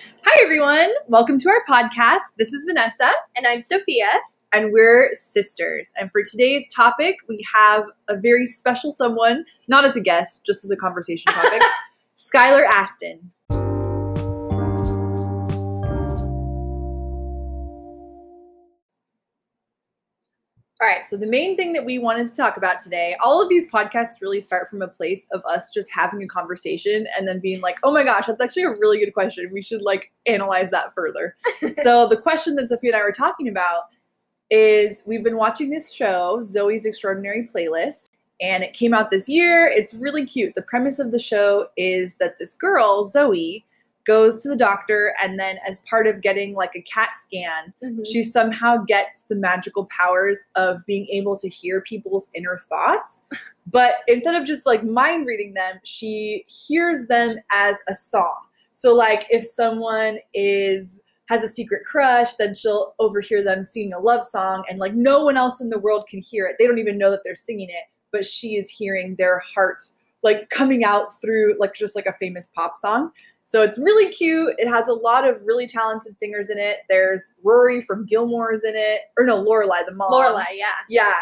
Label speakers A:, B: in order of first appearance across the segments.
A: Hi, everyone. Welcome to our podcast. This is Vanessa,
B: And I'm Sophia.
A: and we're sisters. And for today's topic, we have a very special someone, not as a guest, just as a conversation topic Skylar Astin. All right, so the main thing that we wanted to talk about today, all of these podcasts really start from a place of us just having a conversation and then being like, oh my gosh, that's actually a really good question. We should like analyze that further. so the question that Sophie and I were talking about is we've been watching this show, Zoey's Extraordinary Playlist, and it came out this year. It's really cute. The premise of the show is that this girl, Zoey, goes to the doctor and then as part of getting like a cat scan, mm-hmm. she somehow gets the magical powers of being able to hear people's inner thoughts. But instead of just like mind reading them, she hears them as a song. So like if someone is has a secret crush, then she'll overhear them singing a love song and like no one else in the world can hear it. They don't even know that they're singing it, but she is hearing their heart like coming out through like just like a famous pop song. So it's really cute. It has a lot of really talented singers in it. There's Rory from Gilmore's in it, or no, Lorelai the mom.
B: Lorelai, yeah.
A: Yeah,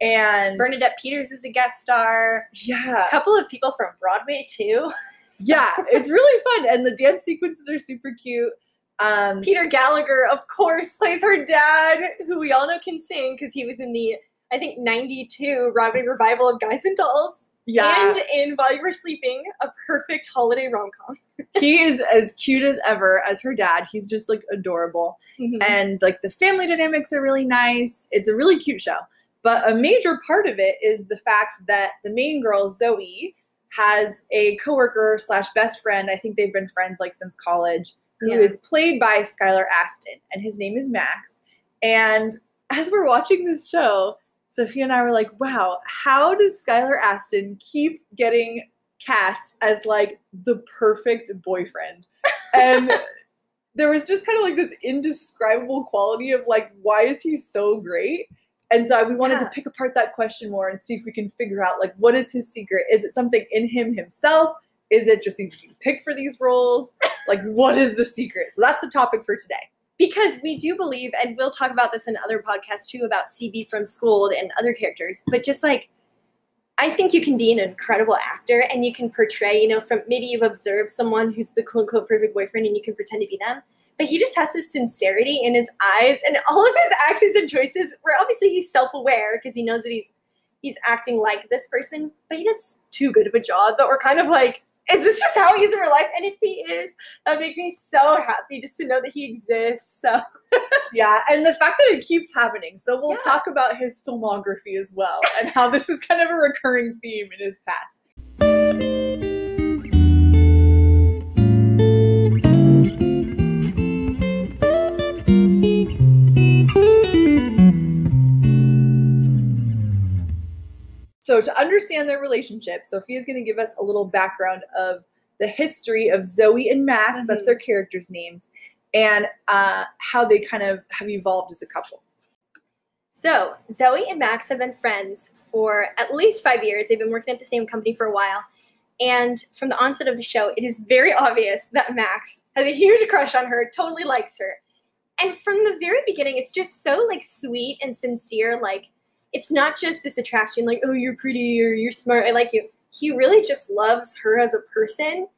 A: and
B: Bernadette Peters is a guest star.
A: yeah,
B: A couple of people from Broadway too.
A: yeah, it's really fun, and the dance sequences are super cute. Um,
B: Peter Gallagher, of course, plays her dad, who we all know can sing because he was in the I think '92 Broadway revival of Guys and Dolls,
A: yeah,
B: and in While You Were Sleeping, a perfect holiday rom com.
A: he is as cute as ever as her dad. He's just like adorable. Mm-hmm. and like the family dynamics are really nice. It's a really cute show. But a major part of it is the fact that the main girl, Zoey, has a coworker slash best friend. I think they've been friends like since college, who is
B: Yeah.
A: played by Skylar Astin, and his name is Max. And as we're watching this show, Sophia and I were like, wow, how does Skylar Astin keep getting cast as like the perfect boyfriend? And there was just kind of like this indescribable quality of like, why is he so great? And so we wanted to pick apart that question more and see if we can figure out like what is his secret? Is it something in him himself? Is it just he's being picked for these roles? Like what is the secret? So that's the topic for today.
B: Because we do believe, and we'll talk about this in other podcasts too about CB from Schooled and other characters, but just like I think you can be an incredible actor and you can portray, you know, from maybe you've observed someone who's the quote unquote perfect boyfriend and you can pretend to be them. But he just has this sincerity in his eyes and all of his actions and choices where obviously he's self-aware because he knows that he's he's acting like this person, but he does too good of a job that we're kind of like, is this just how he is in real life? And if he is, that would make me so happy just to know that he exists. So
A: Yeah, and the fact that it keeps happening. So we'll
B: Yeah.
A: talk about his filmography as well and how this is kind of a recurring theme in his past. So to understand their relationship, Sophia's going to give us a little background of the history of Zoey and Max. That's
B: Mhm.
A: their characters' names, and uh, how they kind of have evolved as a couple.
B: So, Zoey and Max have been friends for at least five years. They've been working at the same company for a while. And from the onset of the show, it is very obvious that Max has a huge crush on her, totally likes her. And from the very beginning, it's just so like sweet and sincere. Like, it's not just this attraction, like, oh, you're pretty or you're smart, I like you. He really just loves her as a person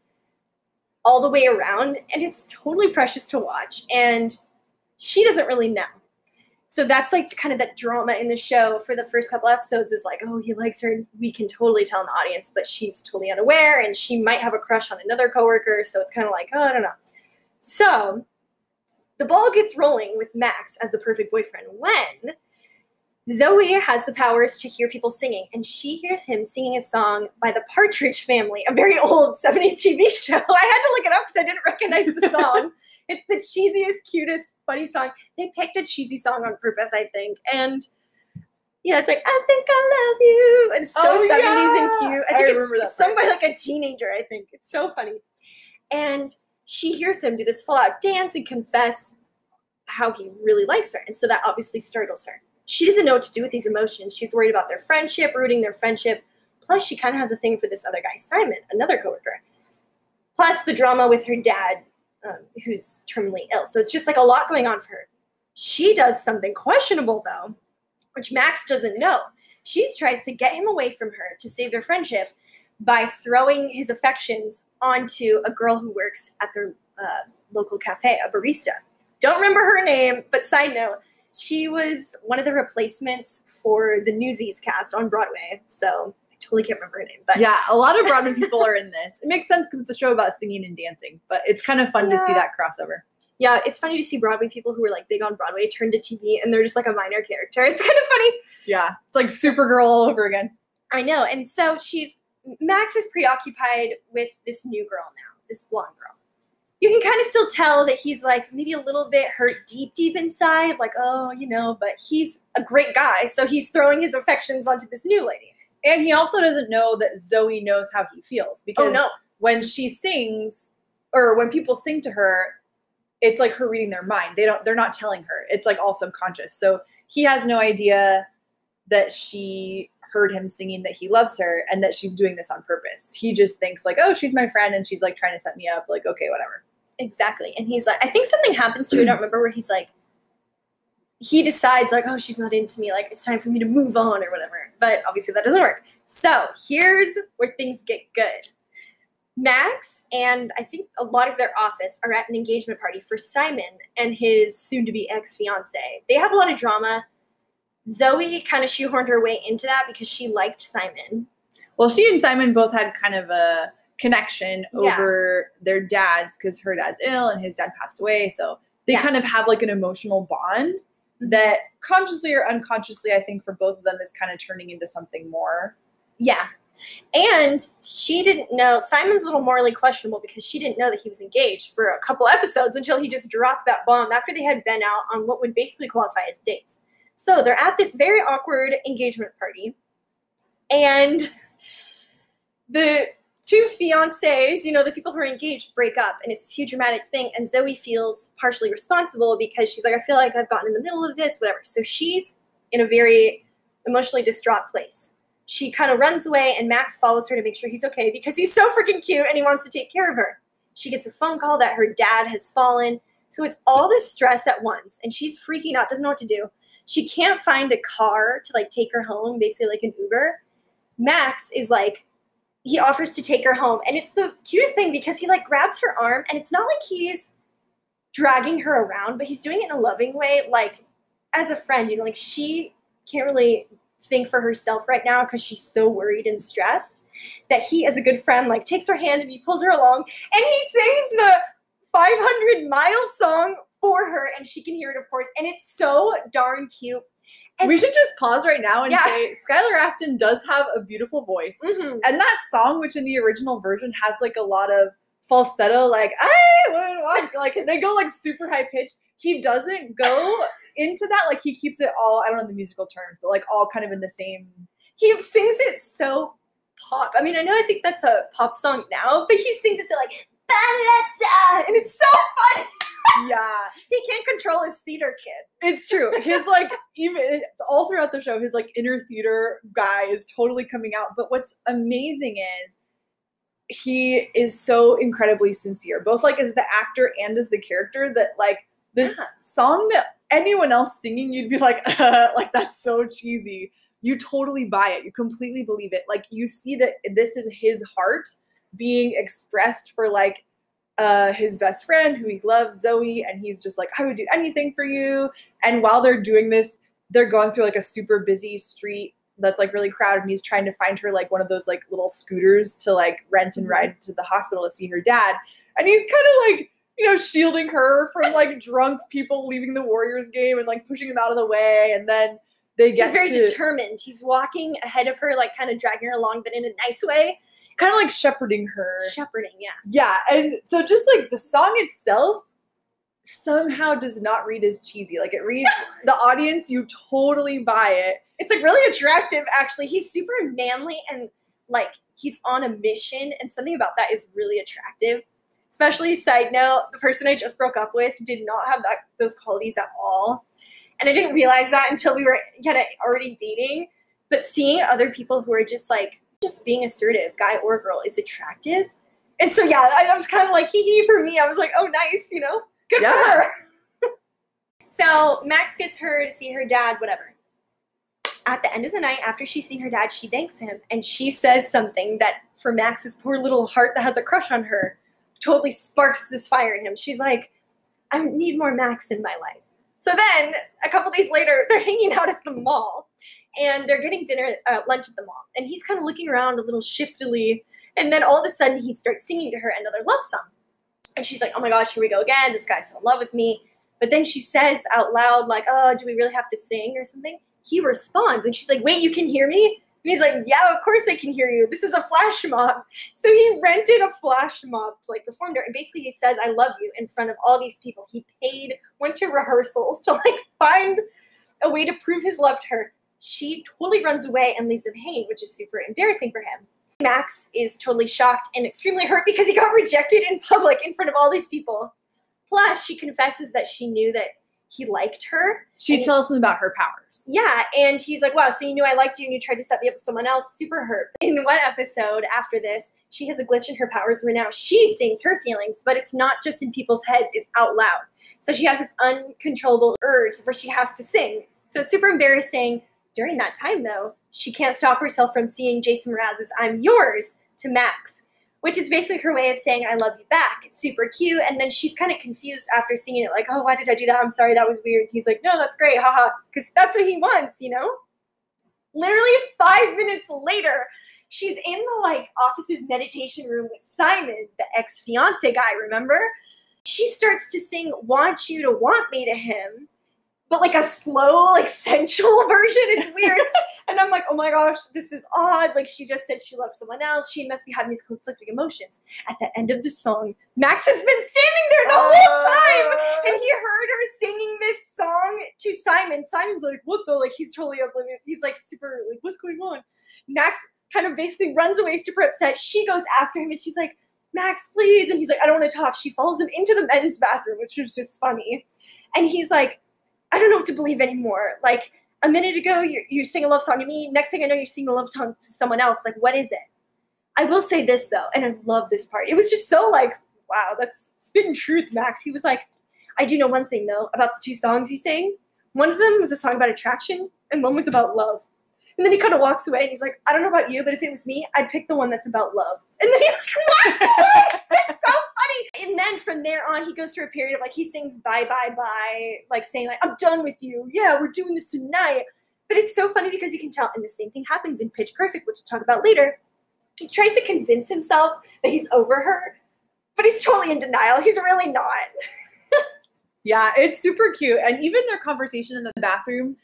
B: all the way around. And it's totally precious to watch. And she doesn't really know so that's like kind of that drama in the show for the first couple episodes is like oh he likes her we can totally tell in the audience but she's totally unaware and she might have a crush on another coworker so it's kind of like oh i don't know so the ball gets rolling with max as the perfect boyfriend when zoey has the powers to hear people singing and she hears him singing a song by the partridge family a very old 70s tv show i had to look it up because i didn't recognize the song it's the cheesiest cutest funny song they picked a cheesy song on purpose, I think. And yeah, it's like, I think I love you. And it's so
A: Oh,
B: 70s and cute.
A: I
B: I
A: remember that
B: sung by like a teenager, I think. It's so funny. And she hears him do this full out dance and confess how he really likes her. And so that obviously startles her. She doesn't know what to do with these emotions. She's worried about their friendship, rooting their friendship. Plus, she kind of has a thing for this other guy, Simon, another coworker. Plus, the drama with her dad um, who's terminally ill. So it's just like a lot going on for her. She does something questionable though, which Max doesn't know. She tries to get him away from her to save their friendship by throwing his affections onto a girl who works at their uh, local cafe, a barista. Don't remember her name, but side note, she was one of the replacements for the Newsies cast on Broadway. So I totally can't remember her name. But
A: Yeah, a lot of Broadway people are in this. It makes sense because it's a show about singing and dancing, but it's kind of fun to see that crossover.
B: yeah, it's funny to see Broadway people who were like big on Broadway turn to TV and they're just like a minor character. It's kind of funny.
A: Yeah, it's like Supergirl all over again.
B: I know. And so she's Max is preoccupied with this new girl now, this blonde girl. You can kind of still tell that he's like maybe a little bit hurt deep, deep inside, like, oh, you know, but he's a great guy. So he's throwing his affections onto this new lady.
A: And he also doesn't know that Zoey knows how he feels oh, because
B: Oh, no.
A: when she sings or when people sing to her, it's like her reading their mind. They don't they're not telling her. It's like all subconscious. So he has no idea that she heard him singing that he loves her and that she's doing this on purpose. He just thinks like, "Oh, she's my friend and she's like trying to set me up." Like, "Okay, whatever."
B: Exactly. And he's like, I think something happens to. I don't remember where he's like, he decides, like, oh, she's not into me. Like, it's time for me to move on or whatever. But obviously that doesn't work. So here's where things get good. Max and I think a lot of their office are at an engagement party for Simon and his soon to be ex fiance. They have a lot of drama. Zoey kind of shoehorned her way into that because she liked Simon.
A: Well, she and Simon both had kind of a connection
B: Yeah.
A: over their dads because her dad's ill and his dad passed away. So they
B: Yeah.
A: kind of have like an emotional bond mm-hmm. that consciously or unconsciously, I think for both of them is kind of turning into something more.
B: Yeah. And she didn't know Simon's a little morally questionable because she didn't know that he was engaged for a couple episodes until he just dropped that bomb after they had been out on what would basically qualify as dates. So they're at this very awkward engagement party, and the two fiancés, you know, the people who are engaged, break up, and it's this huge dramatic thing. And Zoey feels partially responsible because she's like, I feel like I've gotten in the middle of this, whatever. So she's in a very emotionally distraught place she kind of runs away and Max follows her to make sure he's okay because he's so freaking cute and he wants to take care of her. She gets a phone call that her dad has fallen. So it's all this stress at once and she's freaking out, doesn't know what to do. She can't find a car to like take her home, basically like an Uber. Max is like he offers to take her home. And it's the cutest thing because he like grabs her arm and it's not like he's dragging her around, but he's doing it in a loving way like as a friend, you know, like she can't really think for herself right now because she's so worried and stressed that he as a good friend like takes her hand and he pulls her along and he sings the 500 mile song for her and she can hear it of course. And it's so darn cute And-
A: we should just pause right now and
B: Yeah.
A: say Skylar Astin does have a beautiful voice.
B: Mhm.
A: And that song, which in the original version has like a lot of falsetto, like I like they go like super high pitched. He doesn't go into that, like he keeps it all, I don't know the musical terms, but like all kind of in the same
B: he sings it so pop i mean i know i think that's a pop song now but he sings it so like and it's so funny
A: Yeah.
B: he can't control his theater kid
A: It's true. His like even all throughout the show, his like inner theater guy is totally coming out. But what's amazing is he is so incredibly sincere, both like as the actor and as the character. That like this
B: Yeah.
A: song that anyone else singing, you'd be like, uh, like that's so cheesy. You totally buy it. You completely believe it. Like you see that this is his heart being expressed for like uh, his best friend who he loves, Zoey, and he's just like, I would do anything for you. And while they're doing this, they're going through like a super busy street that's like really crowded, and he's trying to find her like one of those like little scooters to like rent and ride to the hospital to see her dad. And he's kind of like, you know, shielding her from like drunk people leaving the Warriors game and like pushing him out of the way. And then they get
B: he's very
A: to
B: determined he's walking ahead of her like kind of dragging her along but in a nice way
A: kind of like shepherding her.
B: shepherding yeah
A: Yeah, and so just like the song itself somehow does not read as cheesy. Like it reads the audience, you totally buy it.
B: it's like really attractive actually he's super manly and like he's on a mission and something about that is really attractive especially side note the person i just broke up with did not have that those qualities at all and i didn't realize that until we were kind of already dating but seeing other people who are just like just being assertive guy or girl is attractive And so yeah, I, I was kind of like hee hee for me. I was like, oh nice, you know, good
A: Yeah.
B: for her. so Max gets her to see her dad, whatever. At the end of the night, after she's seen her dad, she thanks him and she says something that for Max's poor little heart that has a crush on her totally sparks this fire in him. She's like, I need more Max in my life. So then a couple days later, they're hanging out at the mall and they're getting dinner, uh, lunch at the mall. And he's kind of looking around a little shiftily. And then all of a sudden, he starts singing to her another love song. And she's like, oh my gosh, here we go again. This guy's so in love with me. But then she says out loud, like, oh, do we really have to sing or something? He responds and she's like, wait, you can hear me? And he's like, yeah, of course I can hear you. This is a flash mob. So he rented a flash mob to like perform there. And basically he says, I love you in front of all these people. He paid, went to rehearsals to like find a way to prove his love to her. She totally runs away and leaves him hanging, which is super embarrassing for him. Max is totally shocked and extremely hurt because he got rejected in public in front of all these people. Plus, she confesses that she knew that he liked her.
A: She tells him about her powers.
B: Yeah, and he's like, wow, so you knew I liked you and you tried to set me up with someone else. Super hurt. In one episode after this, she has a glitch in her powers where now she sings her feelings, but it's not just in people's heads, it's out loud. So she has this uncontrollable urge where she has to sing. So it's super embarrassing. During that time, though, she can't stop herself from seeing Jason Mraz's I'm Yours to Max, which is basically her way of saying I love you back. It's super cute. And then she's kind of confused after singing it, like, oh, why did I do that? I'm sorry, that was weird. He's like, no, that's great, haha, because that's what he wants, you know? Literally five minutes later, she's in the like office's meditation room with Simon, the ex-fiance guy, remember? She starts to sing Want You to Want Me to him, but like a slow, like sensual version. It's weird. and I'm like, oh my gosh, this is odd. Like she just said she loved someone else. She must be having these conflicting emotions. At the end of the song, Max has been standing there the whole oh. time. And he heard her singing this song to Simon. Simon's like, what the? Like, he's totally oblivious. He's like, super, like, what's going on? Max kind of basically runs away, super upset. She goes after him and she's like, Max, please. And he's like, I don't want to talk. She follows him into the men's bathroom, which was just funny. And he's like, I don't know what to believe anymore. Like, a minute ago, you, you sing a love song to me. Next thing I know, you sing a love song to someone else. Like, what is it? I will say this, though, and I love this part. It was just so like, wow, that's spitting truth, Max. He was like, I do know one thing though about the two songs you sang. One of them was a song about attraction, and one was about love. And then he kind of walks away, and he's like, I don't know about you, but if it was me, I'd pick the one that's about love. And then he like walks away. It's so funny. And then from there on, he goes through a period of like he sings bye bye bye, like saying like I'm done with you. Yeah, we're doing this tonight. But it's so funny because you can tell, and the same thing happens in Pitch Perfect, which we'll talk about later. He tries to convince himself that he's over her, but he's totally in denial. He's really not.
A: Yeah, it's super cute. And even their conversation in the bathroom,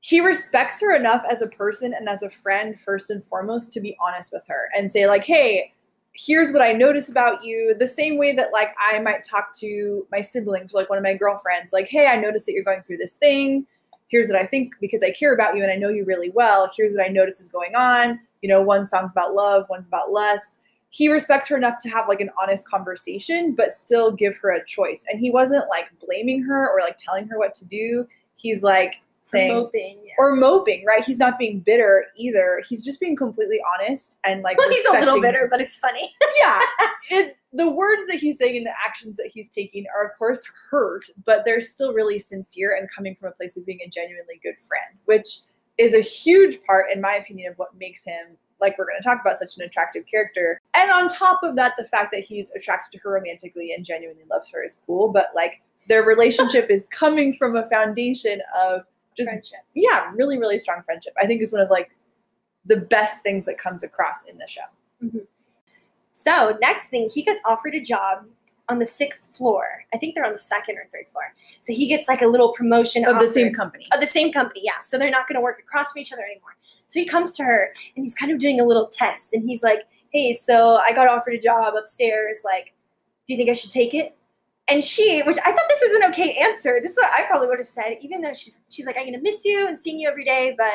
A: he respects her enough as a person and as a friend, first and foremost, to be honest with her and say, like, hey, here's what I notice about you. The same way that, like, I might talk to my siblings, or like one of my girlfriends, like, hey, I notice that you're going through this thing. Here's what I think because I care about you and I know you really well. Here's what I notice is going on. You know, one song's about love, one's about lust he respects her enough to have like an honest conversation but still give her a choice and he wasn't like blaming her or like telling her what to do he's like saying
B: moping. Yeah.
A: or moping right he's not being bitter either he's just being completely honest and like
B: well, he's a little bitter, but it's funny.
A: yeah it, the words that he's saying and the actions that he's taking are of course hurt but they're still really sincere and coming from a place of being a genuinely good friend which is a huge part in my opinion of what makes him like we're going to talk about such an attractive character and on top of that the fact that he's attracted to her romantically and genuinely loves her is cool but like their relationship is coming from a foundation of just
B: Friendship.
A: yeah really really strong friendship i think is one of like the best things that comes across in the show mm-hmm.
B: So next thing, he gets offered a job on the sixth floor. I think they're on the second or third floor. So he gets like a little promotion
A: of the same company
B: of the same company, yeah. So they're not going to work across from each other anymore. So he comes to her and he's kind of doing a little test, and he's like, "Hey, so I got offered a job upstairs. Like, do you think I should take it?" And she, which I thought this is an okay answer. This is what I probably would have said, even though she's she's like, "I'm going to miss you and seeing you every day, but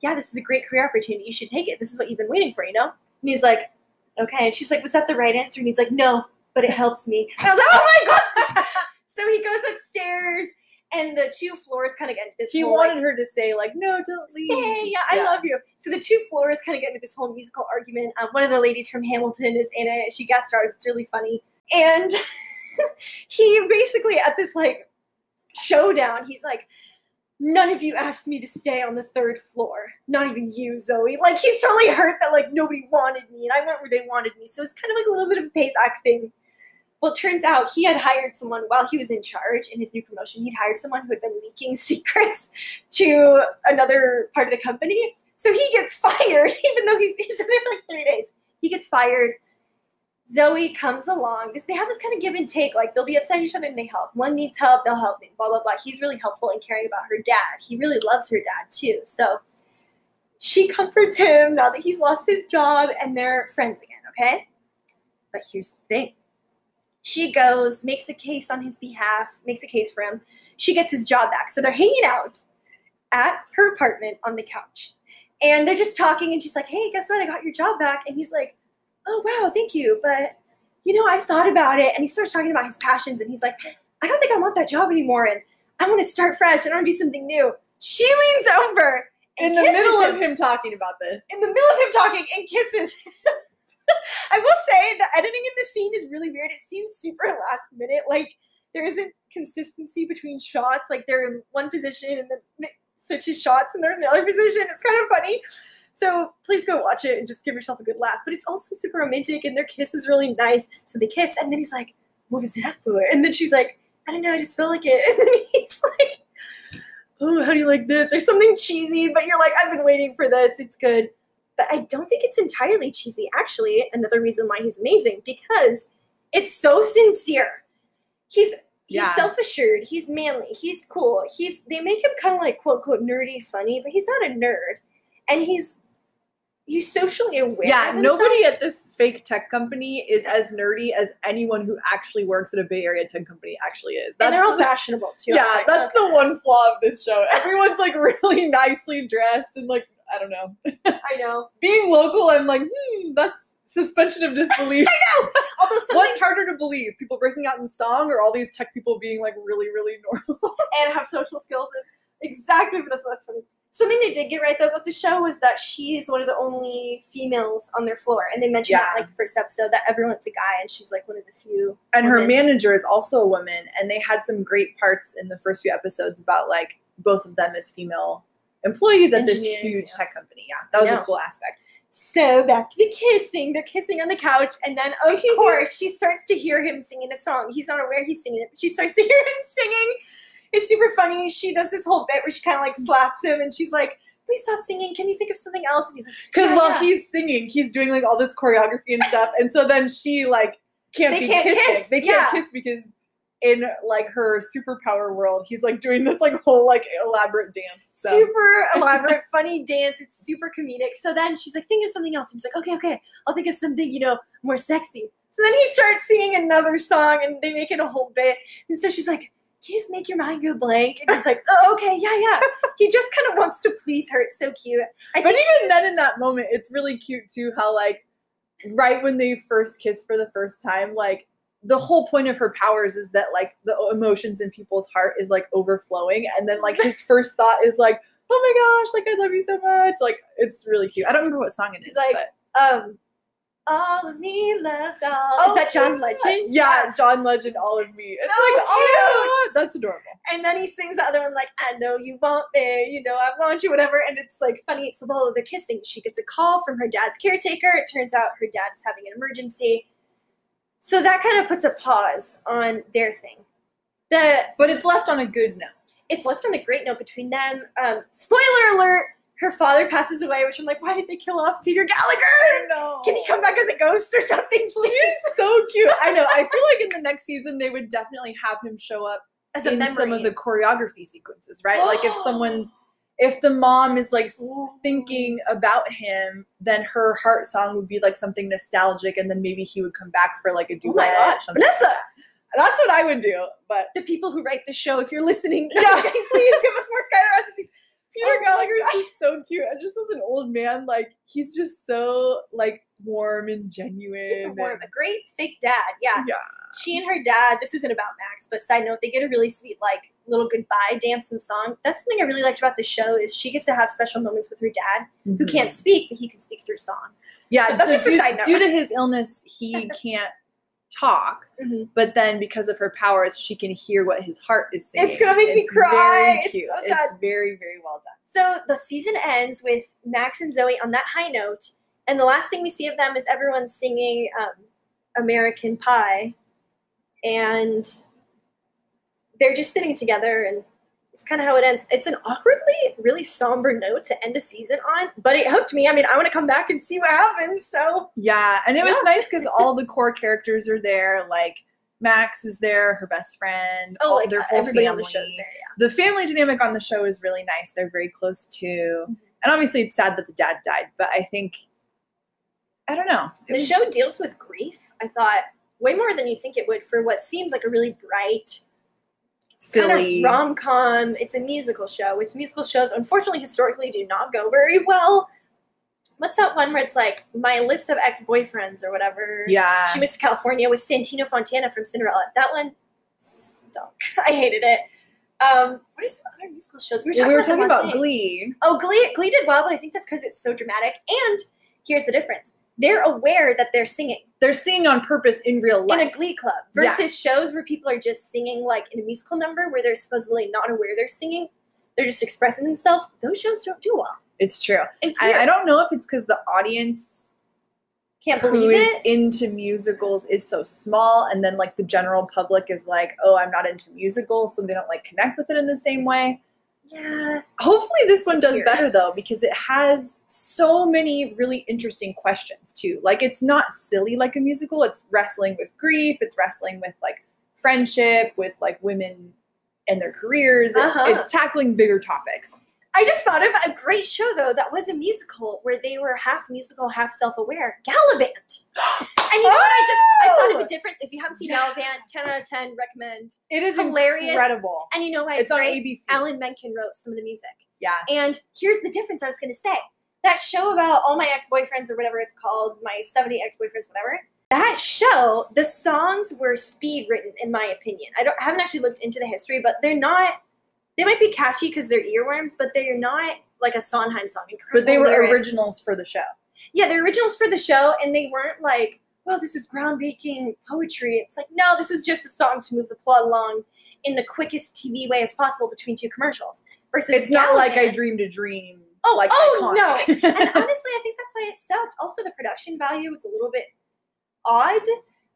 B: yeah, this is a great career opportunity. You should take it. This is what you've been waiting for, you know." And he's like, "Okay." And she's like, "Was that the right answer?" And he's like, "No, but it helps me." And I was like, "Oh my gosh!" so he goes upstairs and the two floors kind of get into this.
A: He
B: whole, like,
A: wanted her to say like, "No, don't leave."
B: Stay, yeah, I love you. So the two floors kind of get into this whole musical argument. Um, one of the ladies from Hamilton is in it. She guest stars. It's really funny. And he basically at this like showdown, he's like, "None of you asked me to stay on the third floor. Not even you, Zoey." Like he's totally hurt that like nobody wanted me, and I went where they wanted me. So it's kind of like a little bit of a payback thing. Well, it turns out he had hired someone while he was in charge in his new promotion. He'd hired someone who had been leaking secrets to another part of the company. So he gets fired, even though he's, he's been there for like three days. He gets fired. Zoey comes along. They have this kind of give and take. Like they'll be upset at each other and they help. One needs help, they'll help. Me. Blah blah blah. He's really helpful and caring about her dad. He really loves her dad too. So she comforts him now that he's lost his job, and they're friends again. Okay. But here's the thing she goes, makes a case on his behalf, makes a case for him. She gets his job back. So they're hanging out at her apartment on the couch. And they're just talking, and she's like, Hey, guess what? I got your job back. And he's like, Oh, wow, thank you. But, you know, I've thought about it. And he starts talking about his passions, and he's like, I don't think I want that job anymore. And I want to start fresh and I want to do something new. She leans over
A: In the middle
B: him
A: of him talking about this,
B: in the middle of him talking and kisses. I will say the editing in the scene is really weird. It seems super last minute. Like there isn't consistency between shots. Like they're in one position and then it switches shots and they're in the other position. It's kind of funny. So please go watch it and just give yourself a good laugh. But it's also super romantic and their kiss is really nice. So they kiss and then he's like, "What was that for?" And then she's like, "I don't know. I just felt like it." And then he's like, "Oh, how do you like this?" Or something cheesy, but you're like, "I've been waiting for this. It's good." but I don't think it's entirely cheesy. Actually, another reason why he's amazing because it's so sincere. He's he's
A: Yeah.
B: self-assured. He's manly. He's cool. He's they make him kind of like quote unquote nerdy funny, but he's not a nerd, and he's he's socially aware.
A: yeah, nobody at this fake tech company is as nerdy as anyone who actually works at a Bay Area tech company actually is.
B: and they're all
A: the-
B: fashionable too.
A: yeah,
B: like,
A: that's
B: okay.
A: the one flaw of this show. Everyone's like really nicely dressed and like I don't know.
B: I know.
A: Being local, I'm like, hmm, that's suspension of disbelief.
B: Although something
A: What's harder to believe? People breaking out in song or all these tech people being like really, really normal?
B: and have social skills. And exactly, Vanessa. That's funny. Something they did get right though about the show was that she is one of the only females on their floor, and they mentioned that like the first episode that everyone's a guy, and she's like one of the few.
A: and her manager is also a woman and they had some great parts in the first few episodes about like both of them as female employees at this huge
B: yeah.
A: tech company yeah that was
B: Yeah.
A: a cool aspect
B: So back to the kissing. They're kissing on the couch, and then of course she starts to hear him singing a song. He's not aware he's singing it, but she starts to hear him singing. It's super funny. She does this whole bit where she kind of like slaps him, and she's like, "Please stop singing. Can you think of something else?" And he's like,
A: because
B: Yeah,
A: while
B: yeah.
A: he's singing he's doing like all this choreography and stuff and so then she like can't
B: They
A: be
B: can't
A: kissing
B: kiss,
A: they can't
B: yeah.
A: kiss because in like her superpower world he's like doing this like whole like elaborate dance so
B: super elaborate, funny dance. It's super comedic. So then she's like, think of something else. And he's like, okay, okay, I'll think of something, you know, more sexy. So then he starts singing another song and they make it a whole bit. And so she's like, can you just make your mind go blank? And he's like, oh, okay, yeah, yeah. He just kind of wants to please her. It's so cute. I
A: but even then in that moment it's really cute too how like right when they first kiss for the first time like the whole point of her powers is that like the emotions in people's heart is like overflowing and then like his first thought is like oh my gosh like i love you so much like it's really cute i don't remember what song it is
B: He's like,
A: but
B: um, all of me loves all. Is that John Legend?
A: yeah john legend all of me it's
B: So
A: like oh that's adorable
B: And then he sings the other one like, I know you want me, you know, I want you, whatever. And it's like funny. So while they're kissing, she gets a call from her dad's caretaker. It turns out her dad's having an emergency. So that kind of puts a pause on their thing. The
A: but it's left on a good note
B: it's left on a great note between them. Um, spoiler alert: her father passes away, which I'm like, why did they kill off Peter Gallagher?
A: no
B: Can he come back as a ghost or something, please?
A: He's so cute. I know. I feel like in the next season they would definitely have him show up
B: As a
A: in
B: memory.
A: some of the choreography sequences, right? like if someone's if the mom is like
B: Ooh.
A: thinking about him, then her heart song would be like something nostalgic, and then maybe he would come back for like a
B: Oh
A: duet.
B: my gosh. Vanessa!
A: That's what I would do. But
B: the people who write the show, if you're listening,
A: Yeah.
B: please give us more Skylar Astin.
A: Peter
B: Oh
A: Gallagher is just so cute. And just as an old man, like he's just so like warm and genuine.
B: Super warm.
A: and-
B: A great fake dad. Yeah.
A: Yeah.
B: She and her dad, this isn't about Max, but side note, they get a really sweet like little goodbye dance and song. That's something I really liked about the show is she gets to have special moments with her dad who
A: Mhm.
B: can't speak, but he can speak through song.
A: Yeah,
B: So that's
A: so
B: just a side note.
A: due to his illness, he can't talk. But then because of her powers, she can hear what his heart is saying.
B: It's gonna make me cry.
A: Very
B: It's
A: cute.
B: so
A: It's very, very well done.
B: So the season ends with Max and Zoey on that high note, and the last thing we see of them is everyone singing um, American Pie, and they're just sitting together, and it's kind of how it ends. It's an awkwardly, really somber note to end a season on, but it hooked me. I mean, I want to come back and see what happens. So
A: Yeah, and it was nice because all the core characters are there. Like Max is there, her best friend.
B: oh,
A: all
B: like
A: their whole
B: everybody on
A: family.
B: the show's there. Yeah.
A: The family dynamic on the show is really nice. They're very close too.
B: Mm-hmm.
A: And obviously, it's sad that the dad died, but I think I don't know. It
B: The
A: was-
B: show deals with grief. I thought way more than you think it would for what seems like a really bright
A: silly.
B: rom com. It's a musical show, which musical shows unfortunately historically do not go very well. What's that one where it's like my list of ex boyfriends or whatever?
A: yeah.
B: She moves to California with Santino Fontana from Cinderella. That one stunk. I hated it. Um, what are some other musical shows?
A: We were talking
B: them last
A: about
B: night.
A: Glee.
B: Oh, Glee, Glee did well, but I think that's because it's so dramatic. And here's the difference: they're aware that they're singing
A: They're singing on purpose in real life.
B: in a Glee club
A: Yeah.
B: versus shows where people are just singing like in a musical number where they're supposedly not aware they're singing. They're just expressing themselves. Those shows don't do well.
A: it's true.
B: It's.
A: I, I don't know if it's because the audience
B: can't believe
A: is
B: it.
A: into musicals is so small, and then like the general public is like, oh, I'm not into musicals, so they don't like connect with it in the same way.
B: Yeah,
A: Hopefully, this one does better though, because it has so many really interesting questions too. Like, it's not silly like a musical, it's wrestling with grief, it's wrestling with like friendship, with like women and their careers.
B: Uh-huh.
A: it's tackling bigger topics.
B: I just thought of a great show though that was a musical where they were half musical, half self-aware. Galavant. And you know what? I just I thought of
A: Oh!
B: a different. If you haven't seen
A: Yeah.
B: Galavant, ten out of ten recommend.
A: It is
B: Hilarious.
A: incredible.
B: And you know why
A: It's
B: it's,
A: on
B: great?
A: ABC.
B: Alan Menken wrote some of the music.
A: Yeah.
B: And here's the difference I was going to say. That show about all my ex boyfriends or whatever it's called, my 70 ex boyfriends, whatever. That show, the songs were speed written, in my opinion. I don't I haven't actually looked into the history, but they're not. They might be catchy because they're earworms, but they're not like a Sondheim song.
A: But they were
B: lyrics.
A: originals for the show.
B: Yeah, they're originals for the show, and they weren't like, well, this is groundbreaking poetry. It's like, no, this is just a song to move the plot along in the quickest TV way as possible between two commercials. Versus
A: It's not like I dreamed a dream.
B: Oh,
A: like
B: oh
A: iconic.
B: no! and honestly, I think that's why it sucked. Also, the production value was a little bit odd.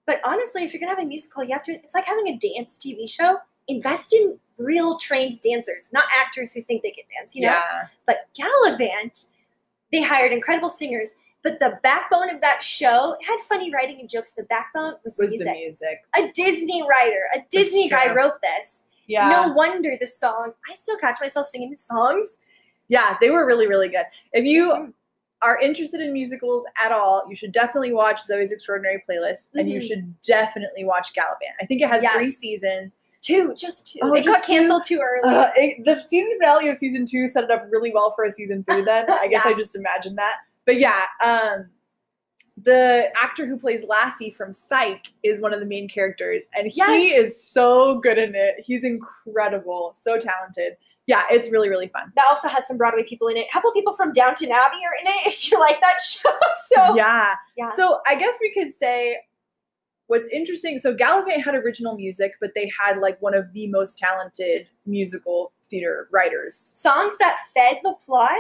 B: But honestly, if you're gonna have a musical, you have to. It's like having a dance TV show. Invest in real trained dancers, not actors who think they can dance. You know.
A: yeah.
B: But Galavant, they hired incredible singers. But the backbone of that show had funny writing and jokes. The backbone was,
A: Was
B: the
A: the
B: music.
A: music.
B: A Disney writer, a Disney guy wrote this.
A: Yeah.
B: No wonder the songs. I still catch myself singing the songs.
A: Yeah, they were really, really good. If you
B: Mhm.
A: are interested in musicals at all, you should definitely watch Zoey's Extraordinary Playlist and you
B: Mhm.
A: should definitely watch Galavant. I think it has three seasons.
B: Two, just two.
A: Oh,
B: it got
A: just two?
B: canceled too early.
A: Uh, it, the season finale of season two set it up really well for a season three then. I guess
B: Yeah.
A: I just imagined that. But yeah, um, the actor who plays Lassie from Psych is one of the main characters, and he is so good in it. He's incredible, so talented. Yeah, it's really, really fun.
B: that also has some Broadway people in it. A couple people from Downton Abbey are in it. If you like that show, so
A: yeah.
B: yeah.
A: So I guess we could say what's interesting. So Galavant had original music, but they had like one of the most talented musical theater writers
B: songs that fed the plot,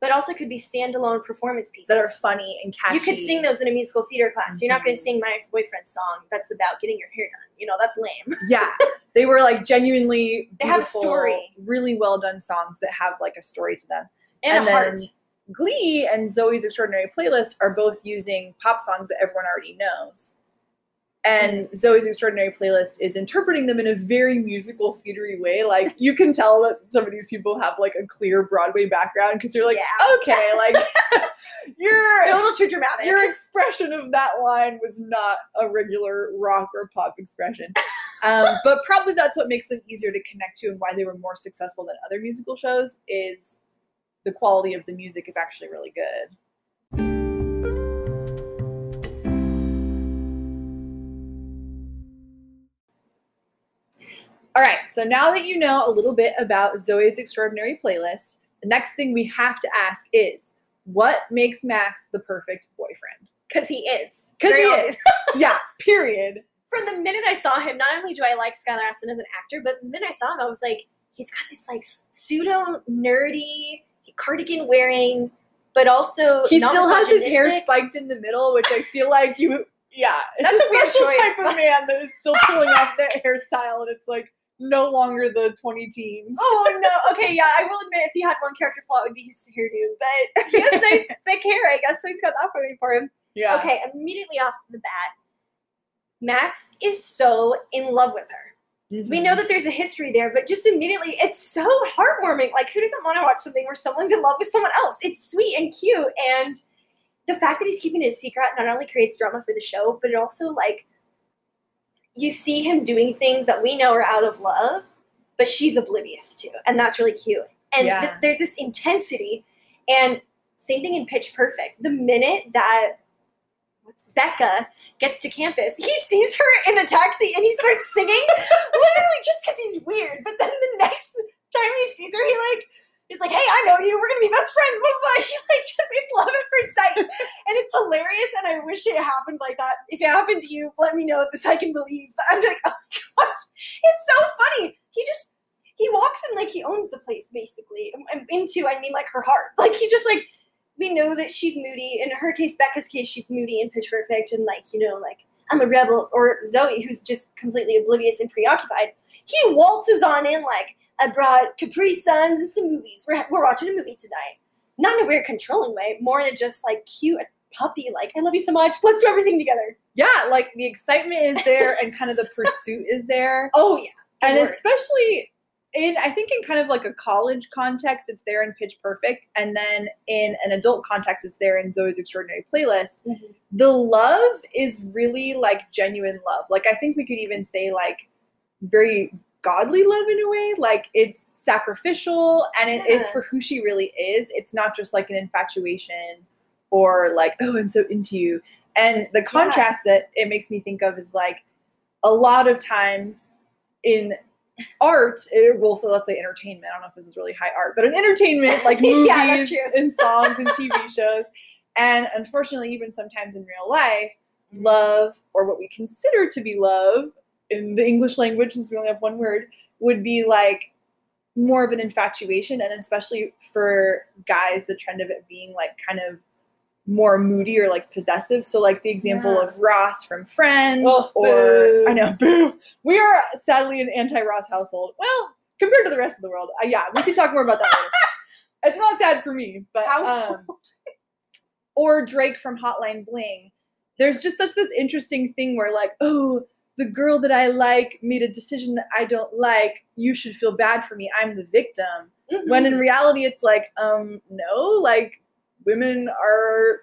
B: but also could be standalone performance pieces
A: that are funny and catchy.
B: You could sing those in a musical theater class. You're not going to mm-hmm. sing my ex-boyfriend's song that's about getting your hair done. You know, that's lame.
A: Yeah, they were like genuinely.
B: They have a story.
A: Really well done songs that have like a story to them.
B: And, a
A: then
B: heart.
A: Glee and Zoey's Extraordinary Playlist are both using pop songs that everyone already knows. And. Zoey's Extraordinary Playlist is interpreting them in a very musical theatery way. Like you can tell that some of these people have like a clear Broadway background because you're like,
B: Yeah.
A: okay, like
B: you're a little too dramatic.
A: your expression of that line was not a regular rock or pop expression. Um, but probably that's what makes them easier to connect to and why they were more successful than other musical shows is the quality of the music is actually really good. All right, so now that you know a little bit about Zoey's extraordinary playlist, the next thing we have to ask is what makes Max the perfect boyfriend?
B: Because he is.
A: Because he is. yeah, period.
B: From the minute I saw him, not only do I like Skylar Astin as an actor, but the minute I saw him, I was like, he's got this like pseudo nerdy cardigan wearing, but also
A: He still has his hair spiked in the middle, which I feel like you, yeah, it's
B: That's
A: a
B: a
A: special
B: choice,
A: type
B: but-
A: of man that is still pulling off their hairstyle, and it's like no longer the 20 teens.
B: Oh no! Okay, yeah, I will admit if he had one character flaw, it would be his hairdo. But he has nice thick hair, I guess, so he's got that going for him.
A: Yeah.
B: Okay, immediately off the bat, Max is so in love with her. We
A: Mm-hmm.
B: know that there's a history there, but just immediately, it's so heartwarming. Like, who doesn't want to watch something where someone's in love with someone else? It's sweet and cute, and the fact that he's keeping it a secret not only creates drama for the show, but it also like you see him doing things that we know are out of love, but she's oblivious to, and that's really cute. And
A: Yeah.
B: this, there's this intensity, and same thing in Pitch Perfect. The minute that what's Beca gets to campus, he sees her in a taxi and he starts singing, literally just because he's weird. But then the next time he sees her, he like he's like, "Hey, I know you. We're gonna be best friends." Blah, blah. He like just it's love at first sight, and it's hilarious. And I wish it happened like that. If it happened to you, let me know this I can believe. I'm like, oh my gosh, it's so funny. He just he walks in like he owns the place basically. And into I mean like her heart. Like he just like we know that she's moody. In her case, Beca's case, she's moody and pitch perfect, and like you know like. I'm a rebel, or Zoey, who's just completely oblivious and preoccupied. He waltzes on in like, I brought Capri Suns and some movies. We're, we're watching a movie tonight. Not in a weird controlling way, more in a just like cute puppy, like, I love you so much. Let's do everything together.
A: Yeah, like the excitement is there and kind of the pursuit is there.
B: Oh, yeah.
A: and
B: word.
A: especially in I think in kind of like a college context, it's there in Pitch Perfect, and then in an adult context, it's there in Zoey's Extraordinary Playlist.
B: Mhm.
A: The love is really like genuine love. Like I think we could even say like very godly love in a way. Like it's sacrificial and it is
B: Yeah.
A: for who she really is. It's not just like an infatuation or like oh I'm so into you. And the contrast that it makes me think of is like a lot of times in art, it, well, so let's say entertainment. I don't know if this is really high art, but in entertainment, like movies
B: Yeah,
A: and songs and TV shows, and unfortunately, even sometimes in real life, mm. love or what we consider to be love in the English language, since we only have one word, would be like more of an infatuation, and especially for guys, the trend of it being like kind of more moody or like possessive. So like the example
B: Yeah.
A: of Ross from Friends,
B: Oh,
A: or
B: boo.
A: I know, boo. We are sadly an anti-Ross household. Well, compared to the rest of the world, uh, yeah, we can talk more about that later. It's not sad for me, but um, or Drake from Hotline Bling. There's just such this interesting thing where like, oh, the girl that I like made a decision that I don't like. You should feel bad for me. I'm the victim. When in reality, it's like, um, no, like women are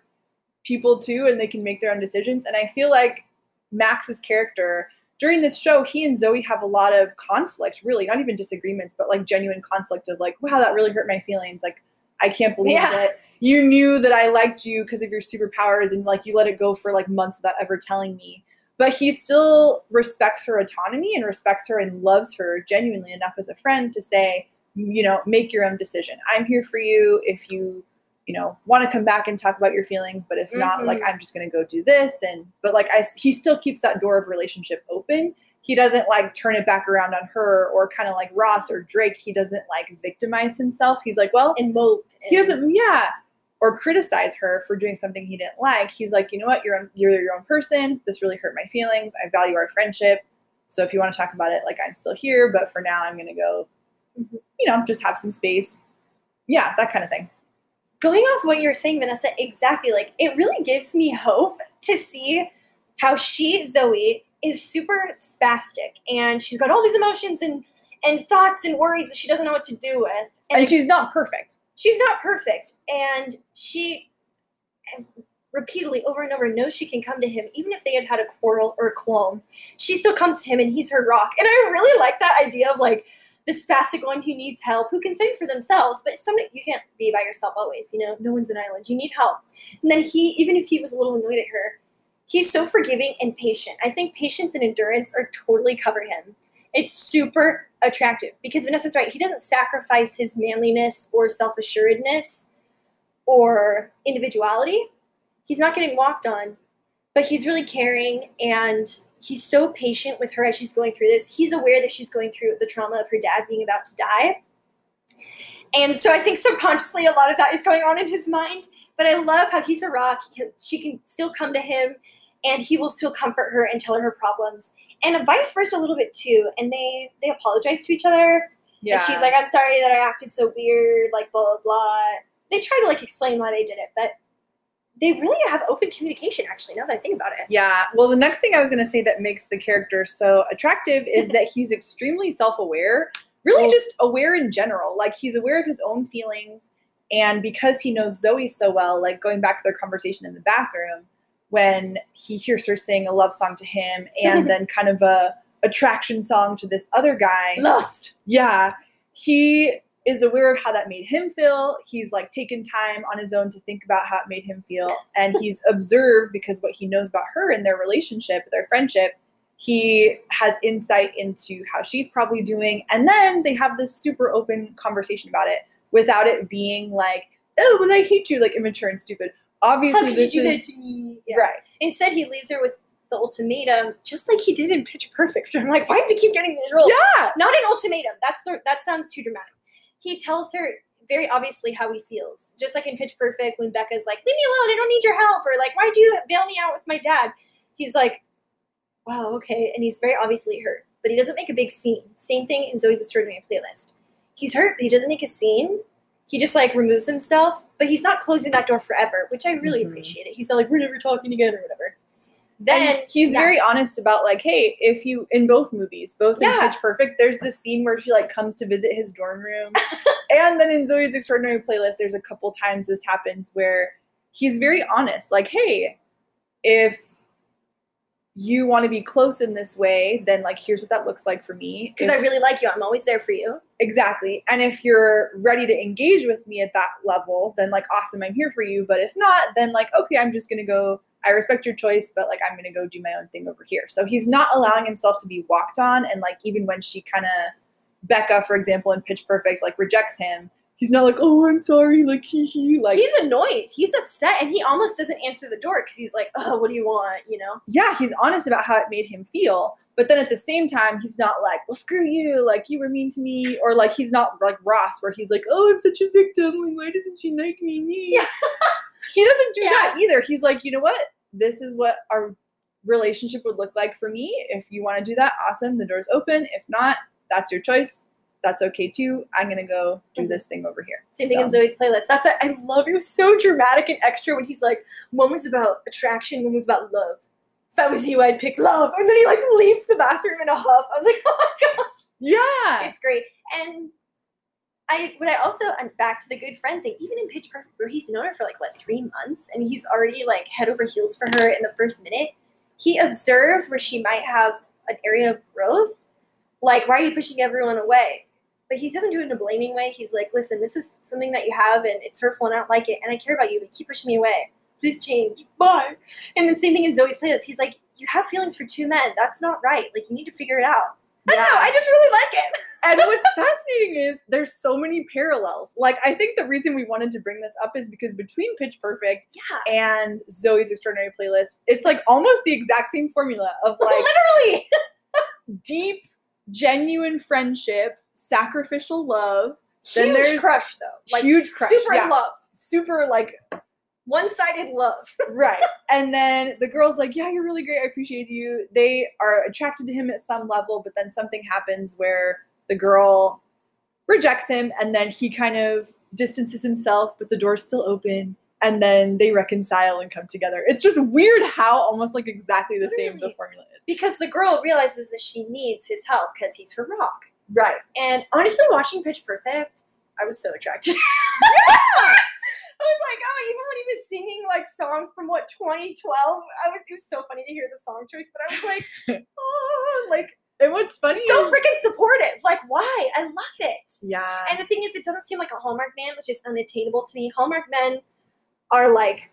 A: people too, and they can make their own decisions. And I feel like Max's character during this show, he and Zoey have a lot of conflict, really, not even disagreements, but like genuine conflict of like, wow, that really hurt my feelings. Like, I can't believe
B: Yeah.
A: that you knew that I liked you because of your superpowers and like you let it go for like months without ever telling me. But he still respects her autonomy and respects her and loves her genuinely enough as a friend to say, you know, make your own decision. I'm here for you if you, you know, want to come back and talk about your feelings, but if not,
B: Mhm.
A: like I'm just going to go do this and but like I he still keeps that door of relationship open. He doesn't like turn it back around on her or kind of like Ross or Drake, he doesn't like victimize himself. He's like, well,
B: and mope.
A: he doesn't yeah or criticize her for doing something he didn't like he's like you know what? You're you're your own person. This really hurt my feelings. I value our friendship. So if you want to talk about it like i'm still here but for now i'm gonna go you know just have some space. Yeah that kind of thing.
B: Going off what you're saying, Vanessa, exactly. Like it really gives me hope to see how she, Zoey, is super spastic and she's got all these emotions and and thoughts and worries that she doesn't know what to do with.
A: and
B: it-
A: she's not perfect
B: she's not perfect and she repeatedly over and over knows she can come to him even if they had had a quarrel or a qualm she still comes to him and he's her rock and i really like that idea of like the spastic one who needs help, who can think for themselves, but somebody you can't be by yourself always. You know, no one's an island. You need help. And then he, even if he was a little annoyed at her, he's so forgiving and patient. I think patience and endurance are totally cover him. It's super attractive because Vanessa's right. He doesn't sacrifice his manliness or self assuredness or individuality. He's not getting walked on, but he's really caring and he's so patient with her as she's going through this. He's aware that she's going through the trauma of her dad being about to die. And so I think subconsciously a lot of that is going on in his mind. But I love how he's a rock. He, she can still come to him and he will still comfort her and tell her her problems. And vice versa a little bit too. And they they apologize to each other.
A: Yeah.
B: And she's like, I'm sorry that I acted so weird, like blah blah blah. They try to like explain why they did it, but they really have open communication actually, now that I think about it.
A: Yeah. Well, the next thing I was going to say that makes the character so attractive is that he's extremely self aware, really
B: Oh.
A: just aware in general. Like, he's aware of his own feelings. And because he knows Zoey so well, like going back to their conversation in the bathroom, when he hears her sing a love song to him and then kind of a attraction song to this other guy.
B: Lust.
A: Yeah. He is aware of how that made him feel. He's like taken time on his own to think about how it made him feel. And he's observed because what he knows about her and their relationship, their friendship, he has insight into how she's probably doing. And then they have this super open conversation about it without it being like, oh, well, I hate you, like immature and stupid. Obviously,
B: How
A: this
B: you do that
A: is
B: to me? Yeah.
A: right.
B: Instead, he leaves her with the ultimatum, just like he did in Pitch Perfect. I'm like, why does he keep getting these roles?
A: Yeah.
B: Not an ultimatum. That's the, that sounds too dramatic. He tells her very obviously how he feels, just like in Pitch Perfect when Beca's like, "Leave me alone. I don't need your help," or like, "Why'd you bail me out with my dad?" He's like, "Wow, okay," and he's very obviously hurt, but he doesn't make a big scene. Same thing in Zoey's Extraordinary Playlist. He's hurt, but he doesn't make a scene. He just like removes himself, but he's not closing that door forever, which I really
A: Mhm.
B: appreciate it. He's not like, "We're never talking again" or whatever. Then
A: And he's
B: yeah.
A: very honest about like, hey, if you in both movies, both
B: Yeah.
A: in Pitch Perfect, there's this scene where she like comes to visit his dorm room, and then in Zoey's Extraordinary Playlist, there's a couple times this happens where he's very honest, like, hey, if you want to be close in this way, then like here's what that looks like for me.
B: because I really like you. I'm always there for you.
A: Exactly. And if you're ready to engage with me at that level, then like awesome, I'm here for you. But if not, then like okay, I'm just gonna go. I respect your choice, but like I'm gonna go do my own thing over here. So he's not allowing himself to be walked on, and like even when she kind of Beca, for example, in Pitch Perfect, like rejects him, he's not like oh I'm sorry, like hee hee, like
B: he's annoyed. He's upset, and he almost doesn't answer the door because he's like, "Oh, what do you want?" You know.
A: yeah, he's honest about how it made him feel. But then at the same time, he's not like, well, screw you, like you were mean to me, or like he's not like Ross, where he's like, oh, I'm such a victim, like why doesn't she like me?
B: Yeah.
A: he doesn't do
B: Yeah.
A: that either. He's like, you know what? This is what our relationship would look like for me. If you want to do that, awesome. The door's open. If not, that's your choice. That's okay too. I'm gonna go do this thing over here.
B: Same thing in Zoey's playlist. That's a, I love it. was so dramatic and extra when he's like, one was about attraction, one was about love. If I was you, I'd pick love. And then he like leaves the bathroom in a huff. I was like, oh my gosh,
A: Yeah.
B: it's great. And I, what I also, and back to the good friend thing, even in Pitch Perfect, where he's known her for like what three months, and he's already like head over heels for her in the first minute. He observes where she might have an area of growth. Like, why are you pushing everyone away? But he doesn't do it in a blaming way. He's like, listen, this is something that you have and it's hurtful and I don't like it and I care about you, but keep pushing me away. Please change. Bye. And the same thing in Zoey's playlist. He's like, you have feelings for two men. That's not right. Like, you need to figure it out. I know. I just really like it.
A: and what's fascinating is there's so many parallels. Like I think the reason we wanted to bring this up is because between Pitch Perfect
B: Yeah.
A: and Zoey's Extraordinary Playlist, it's like almost the exact same formula of like
B: Literally.
A: deep, genuine friendship, sacrificial love, Then
B: huge
A: there's
B: crush, though. Like,
A: huge crush,
B: Super
A: yeah.
B: love.
A: super like
B: One sided love.
A: right. And then the girl's like, "Yeah, you're really great. I appreciate you." They are attracted to him at some level, but then something happens where the girl rejects him and then he kind of distances himself, but the door's still open. And then they reconcile and come together. It's just weird how almost like exactly the same the formula is.
B: because the girl realizes that she needs his help because he's her rock.
A: Right.
B: And honestly, watching Pitch Perfect, I was so attracted. I was like, oh, even when he was singing like songs from what 2012, I was it was so funny to hear the song choice, but I was like, oh, like
A: And what's funny
B: so
A: is-
B: freaking supportive. Like, why? I love it.
A: yeah.
B: And the thing is, it doesn't seem like a Hallmark man, which is unattainable to me. Hallmark men are like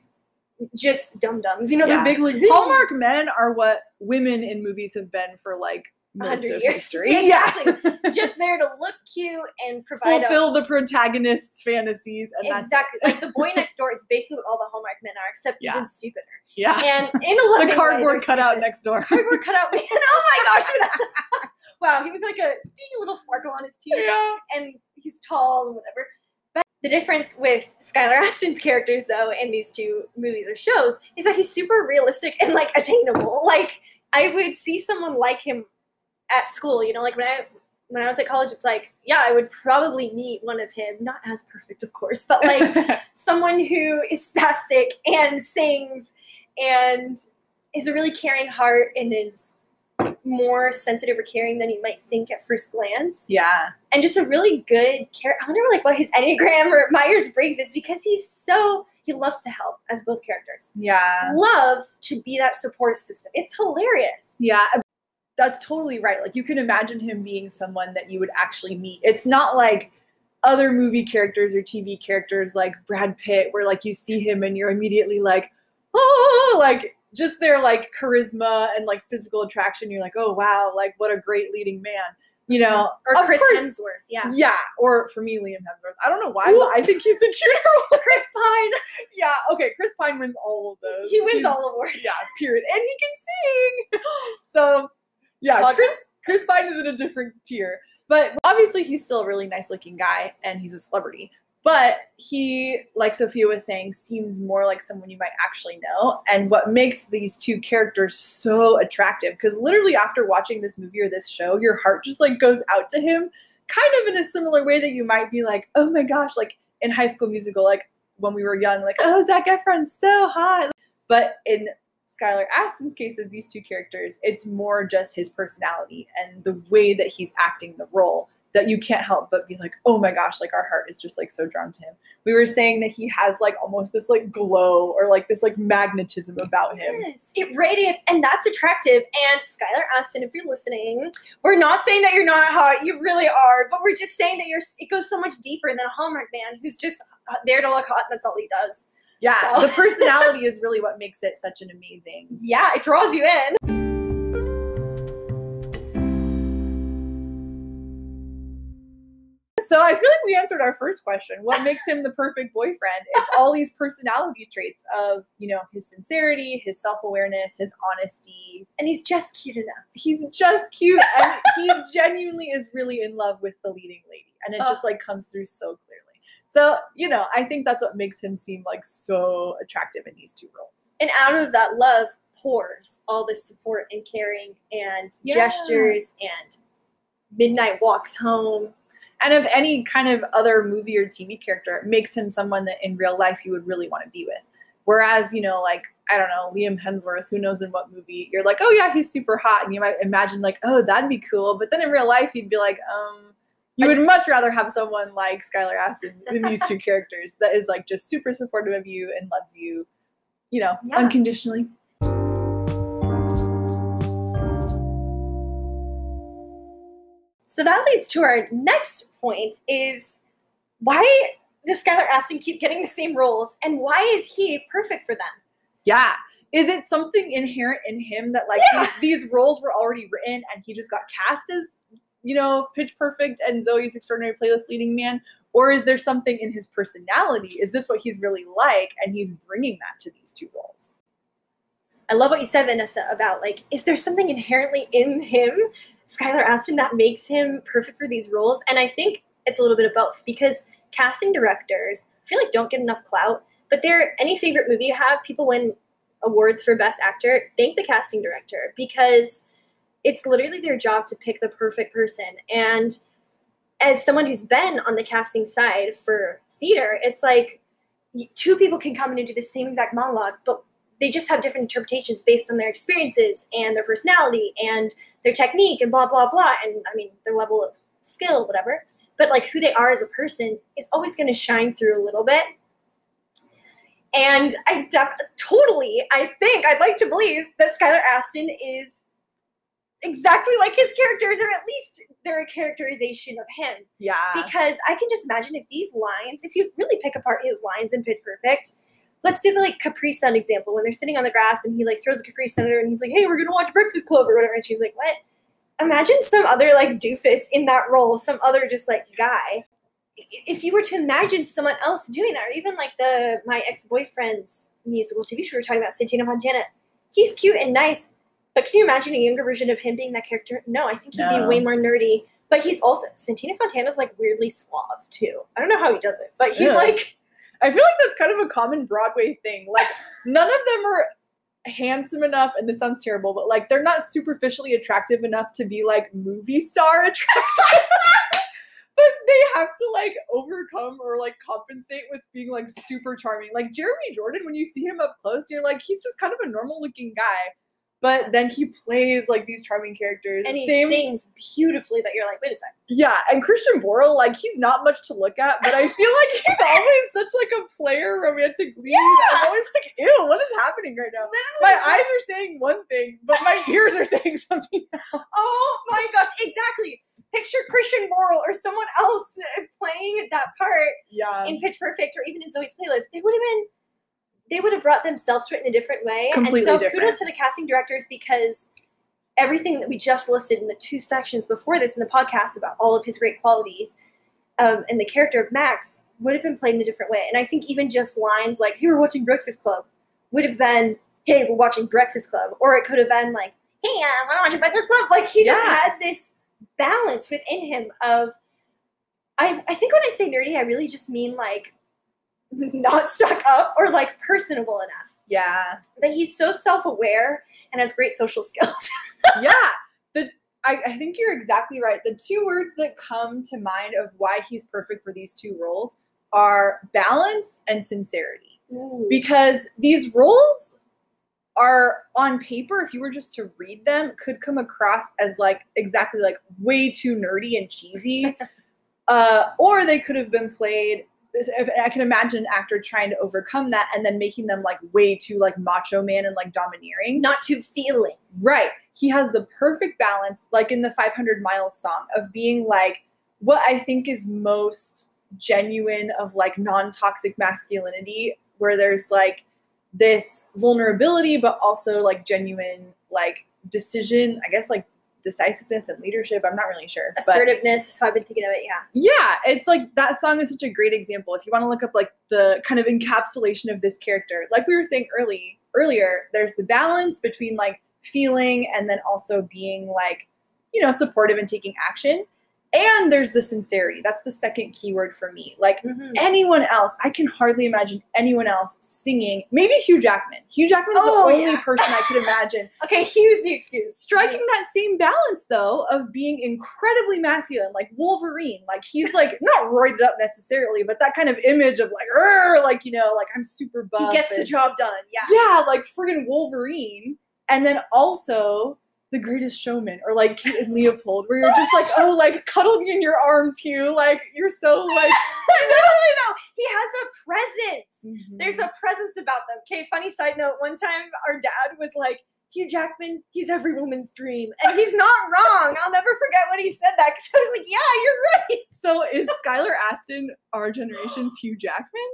B: just dum dums. You know,
A: Yeah.
B: they're big like
A: Hallmark men are what women in movies have been for like most of
B: years.
A: history.
B: Yeah, exactly. just there to look cute and provide a-
A: Fulfill the protagonist's fantasies and that's
B: exactly like the boy next door is basically what all the Hallmark men are, except
A: Yeah.
B: even stupider.
A: yeah.
B: And in a
A: the cardboard cutout next door.
B: Cardboard cutout man. Oh my gosh! wow, he was like a teeny little sparkle on his teeth.
A: yeah.
B: and he's tall and whatever. The difference with Skylar Astin's characters, though, in these two movies or shows, is that he's super realistic and like attainable. Like I would see someone like him at school. You know, like when I when I was at college, it's like, yeah, I would probably meet one of him. Not as perfect, of course, but like someone who is spastic and sings and is a really caring heart and is more sensitive or caring than you might think at first glance
A: yeah.
B: and just a really good character. I wonder like what his Enneagram or Myers Briggs is because he's so he loves to help as both characters.
A: Yeah.
B: Loves to be that support system. It's hilarious.
A: Yeah. That's totally right. Like you can imagine him being someone that you would actually meet. It's not like other movie characters or TV characters like Brad Pitt, where like you see him and you're immediately like, oh, oh, oh like just their like charisma and like physical attraction. You're like, oh wow, like what a great leading man. You mm-hmm. know,
B: Or
A: Of
B: Chris
A: course-
B: Hemsworth, yeah.
A: Yeah, or for me, Liam Hemsworth. I don't know why, but I think he's the cuter one.
B: Chris Pine,
A: Yeah, okay, Chris Pine wins all of those.
B: he wins
A: He's-
B: all awards.
A: Yeah, period. And he can sing. So, yeah. Chris Chris Pine is in a different tier. But obviously, he's still a really nice looking guy and he's a celebrity. But he, like Sophia was saying, seems more like someone you might actually know. And what makes these two characters so attractive, because literally after watching this movie or this show, your heart just like goes out to him, kind of in a similar way that you might be like, oh my gosh, like in High School Musical, like when we were young, like, oh, Zac Efron's so hot. But in Skylar Astin's case, as these two characters, it's more just his personality and the way that he's acting the role that you can't help but be like, oh my gosh, like our heart is just like so drawn to him. We were saying that he has like almost this like glow or like this like magnetism about him.
B: Yes, it radiates, and that's attractive. And Skylar Astin, if you're listening, we're not saying that you're not hot. You really are, but we're just saying that you're. It goes so much deeper than a Hallmark man who's just uh, there to look hot. And that's all he does.
A: Yeah,
B: So-
A: the personality is really what makes it such an amazing.
B: Yeah, it draws you in.
A: So I feel like we answered our first question. What makes him the perfect boyfriend? It's all these personality traits of, you know, his sincerity, his self-awareness, his honesty.
B: And he's just cute enough.
A: He's just cute and he genuinely is really in love with the leading lady. And it just like comes through so clearly. So, you know, I think that's what makes him seem like so attractive in these two roles.
B: And out of that love pours all this support and caring and
A: Yeah.
B: gestures and midnight walks home.
A: And of any kind of other movie or TV character, it makes him someone that in real life you would really want to be with. Whereas, you know, like, I don't know, Liam Hemsworth, who knows in what movie, you're like, oh yeah, he's super hot. And you might imagine, like, oh, that'd be cool. But then in real life, you'd be like, um, you would much rather have someone like Skylar Astin in these two characters that is like just super supportive of you and loves you, you know,
B: Yeah.
A: unconditionally.
B: So that leads to our next point is why does Skylar Astin keep getting the same roles and why is he perfect for them?
A: Yeah. Is it something inherent in him that like
B: Yeah.
A: these, these roles were already written and he just got cast as, you know, Pitch Perfect and Zoey's Extraordinary Playlist leading man? Or is there something in his personality? Is this what he's really like? And he's bringing that to these two roles.
B: I love what you said, Vanessa, about like, is there something inherently in him, Skylar Astin, that makes him perfect for these roles? And I think it's a little bit of both because casting directors, I feel like don't get enough clout. But they're any favorite movie you have, people win awards for best actor. Thank the casting director because it's literally their job to pick the perfect person. And as someone who's been on the casting side for theater, it's like two people can come in and do the same exact monologue, but they just have different interpretations based on their experiences and their personality and their technique and blah blah blah and i mean their level of skill whatever but like who they are as a person is always going to shine through a little bit and i def- totally i think i'd like to believe that skylar astin is exactly like his characters, or at least they're a characterization of him.
A: Yeah.
B: Because I can just imagine if these lines, if you really pick apart his lines in Pitch Perfect, let's do the like Capri Sun example when they're sitting on the grass and he like throws a Capri Sun at her and he's like, "Hey, we're gonna watch Breakfast Club" or whatever, and she's like, "What?" Imagine some other like doofus in that role, some other just like guy. If you were to imagine someone else doing that, or even like the my ex boyfriend's musical TV show we we're talking about, Santino Fontana, he's cute and nice, but can you imagine a younger version of him being that character? No, I think he'd be way more nerdy. But he's also Santino Fontana's like weirdly suave too. I don't know how he does it, but he's
A: Yeah.
B: like
A: I feel like that's kind of a common Broadway thing. Like none of them are handsome enough, and this sounds terrible, but like they're not superficially attractive enough to be like movie star attractive. but they have to like overcome or like compensate with being like super charming. Like Jeremy Jordan, when you see him up close, you're like, he's just kind of a normal looking guy. But then he plays like these charming characters.
B: and he
A: Same
B: sings beautifully that you're like, wait a second.
A: yeah, and Christian Borle, like he's not much to look at, but I feel like he's always such like a player, romantic lead. Yeah. I'm always like, ew, what is happening right now? My eyes are saying one thing, but my ears are saying something. else.
B: Oh my gosh, exactly. Picture Christian Borle or someone else playing that part
A: Yeah,
B: in Pitch Perfect or even in Zoey's playlist. They would have been they would have brought themselves to it in a different way.
A: Completely
B: and so
A: different.
B: kudos to the casting directors because everything that we just listed in the two sections before this in the podcast about all of his great qualities um, and the character of Max would have been played in a different way. And I think even just lines like, hey, we're watching Breakfast Club would have been, hey, we're watching Breakfast Club. Or it could have been like, hey, I want to watch Breakfast Club. Like he just
A: Yeah.
B: had this balance within him of, I, I think when I say nerdy, I really just mean like not stuck up or like personable enough.
A: yeah,
B: But he's so self aware and has great social skills.
A: yeah. The I, I think you're exactly right. The two words that come to mind of why he's perfect for these two roles are balance and sincerity. because these roles are on paper if you were just to read them could come across as like exactly like way too nerdy and cheesy uh, or they could have been played i can imagine an actor trying to overcome that and then making them like way too like macho man and like domineering
B: not too feeling.
A: Right. He has the perfect balance, like in the 500 Miles song, of being like what I think is most genuine of like non toxic masculinity, where there's like this vulnerability, but also like genuine like decision, I guess like decisiveness and leadership. I'm not really sure. But
B: Assertiveness is how I've been thinking of it, yeah.
A: yeah, it's like that song is such a great example. If you want to look up like the kind of encapsulation of this character, like we were saying early earlier, there's the balance between like feeling and then also being like, you know, supportive and taking action. And there's the sincerity. That's the second keyword for me. Like mm-hmm. anyone else, I can hardly imagine anyone else singing. Maybe Hugh Jackman. Hugh Jackman is
B: Oh,
A: the only
B: yeah.
A: person I could imagine
B: Okay, here's the excuse.
A: striking that same balance though of being incredibly masculine like wolverine like he's like not roided up necessarily but that kind of image of like like you know like i'm super bummed.
B: He
A: buff
B: gets the job done, yeah.
A: yeah like friggin' wolverine and then also the greatest showman or like Kate and leopold where you're just like oh like cuddle me in your arms hugh like you're so like
B: no, no, no. He has a presence.
A: Mm-hmm.
B: There's a presence about them. Okay, funny side note. One time our dad was like, Hugh Jackman, he's every woman's dream. And he's not wrong. I'll never forget when he said that because I was like, yeah, you're right.
A: So is Skylar Astin our generation's Hugh Jackman?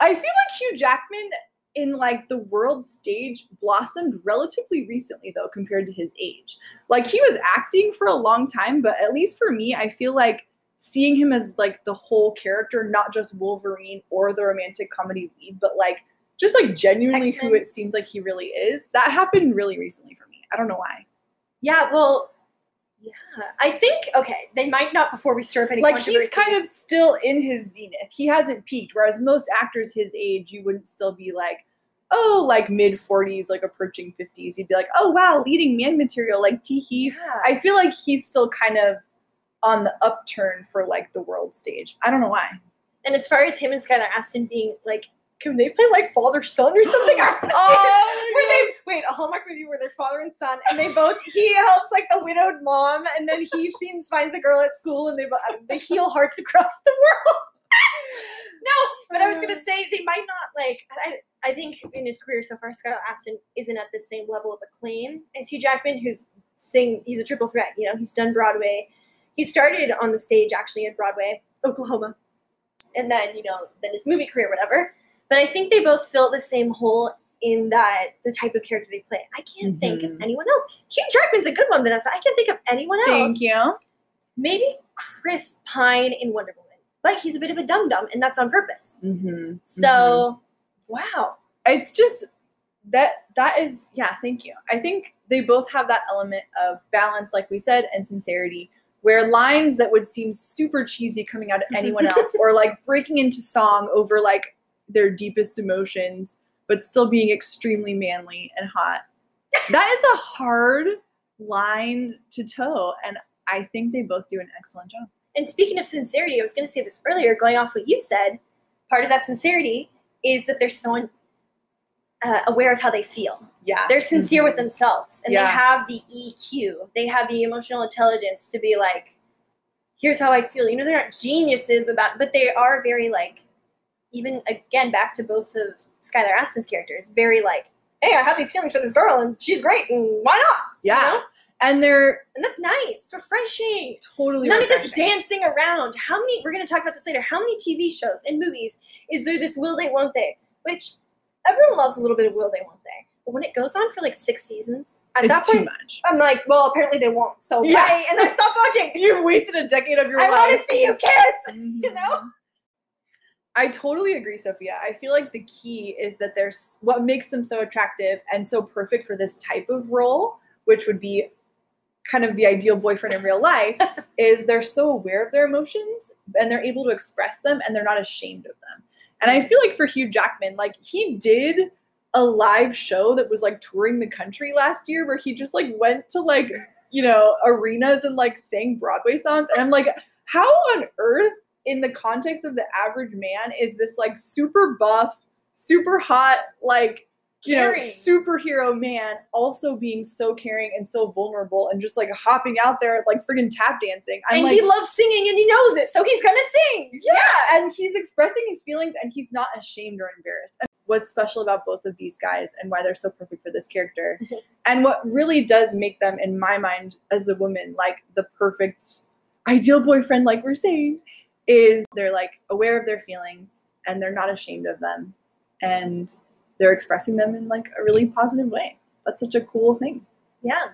A: I feel like Hugh Jackman in like the world stage blossomed relatively recently though compared to his age. Like he was acting for a long time, but at least for me, I feel like seeing him as like the whole character, not just Wolverine or the romantic comedy lead, but like just like genuinely who
B: X-Men.
A: it seems like he really is. That happened really recently for me. I don't know why.
B: Yeah, well, yeah. I think, okay, they might not before we stir up any
A: like he's kind of still in his zenith. He hasn't peaked. Whereas most actors his age, you wouldn't still be like, oh, like mid forties, like approaching fifties. You'd be like, oh wow, leading man material, like teehee.
B: Yeah.
A: I feel like he's still kind of on the upturn for like the world stage. I don't know why.
B: and as far as him and Skylar Astin being like, can they play like father son or something? I wanna see it.
A: Oh,
B: where they wait a Hallmark movie where they're father and son, and they both he helps like the widowed mom, and then he finds finds a girl at school, and they um, they heal hearts across the world. no, but I was gonna say they might not like. I I think in his career so far, Skylar Astin isn't at the same level of acclaim as Hugh Jackman, who's sing. He's a triple threat. You know, he's done Broadway. He started on the stage actually in Broadway, Oklahoma, and then you know then his movie career, whatever. But I think they both fill the same hole in that the type of character they play. I can't think of
A: Mhm.
B: anyone else. Hugh Jackman's a good one, Vanessa. I can't think of anyone else.
A: Thank you.
B: Maybe Chris Pine in Wonder Woman, but he's a bit of a dum dum, and that's on purpose.
A: Mm-hmm.
B: So, wow.
A: it's just that that is yeah thank you i think they both have that element of balance like we said and sincerity where lines that would seem super cheesy coming out of anyone else or like breaking into song over like their deepest emotions but still being extremely manly and hot that is a hard line to toe and i think they both do an excellent job
B: And speaking of sincerity, I was going to say this earlier, going off what you said. Part of that sincerity is that they're so uh, aware of how they feel.
A: yeah
B: They're sincere
A: Mhm.
B: with themselves, and
A: Yeah.
B: they have the EQ. They have the emotional intelligence to be like, "Here's how I feel." You know, they're not geniuses about, but they are very like, even again back to both of Skylar Astin's characters, very like, "Hey, I have these feelings for this girl, and she's great, and why not?"
A: yeah
B: know?
A: and they're
B: And that's nice. It's refreshing.
A: totally
B: None of this dancing around. How many? We're going to talk about this later. How many TV shows and movies is there this will they won't they? Which everyone loves a little bit of will they won't they. But when it goes on for like six seasons, at
A: it's
B: that
A: too
B: point,
A: much
B: I'm like, well, apparently they won't. So
A: Yeah.
B: bye, and I stop watching.
A: you've wasted a decade of your life.
B: I want to see you kiss.
A: you mm-hmm.
B: know?
A: I totally agree, Sophia. I feel like the key is that there's what makes them so attractive and so perfect for this type of role, which would be kind of the ideal boyfriend in real life, is they're so aware of their emotions and they're able to express them and they're not ashamed of them. And I feel like for Hugh Jackman, like he did a live show that was like touring the country last year where he just like went to like, you know, arenas and like sang Broadway songs. And I'm like, how on earth in the context of the average man is this like super buff, super hot, like you know,
B: Caring.
A: superhero man also being so caring and so vulnerable and just like hopping out there like friggin' tap dancing. I'm
B: and
A: like,
B: he loves singing, and he knows it, so he's gonna sing.
A: yeah, and he's expressing his feelings and he's not ashamed or embarrassed. And what's special about both of these guys and why they're so perfect for this character, and what really does make them, in my mind, as a woman, like the perfect ideal boyfriend, like we're saying, is they're like aware of their feelings and they're not ashamed of them, and they're expressing them in like a really positive way. That's such a cool thing.
B: Yeah.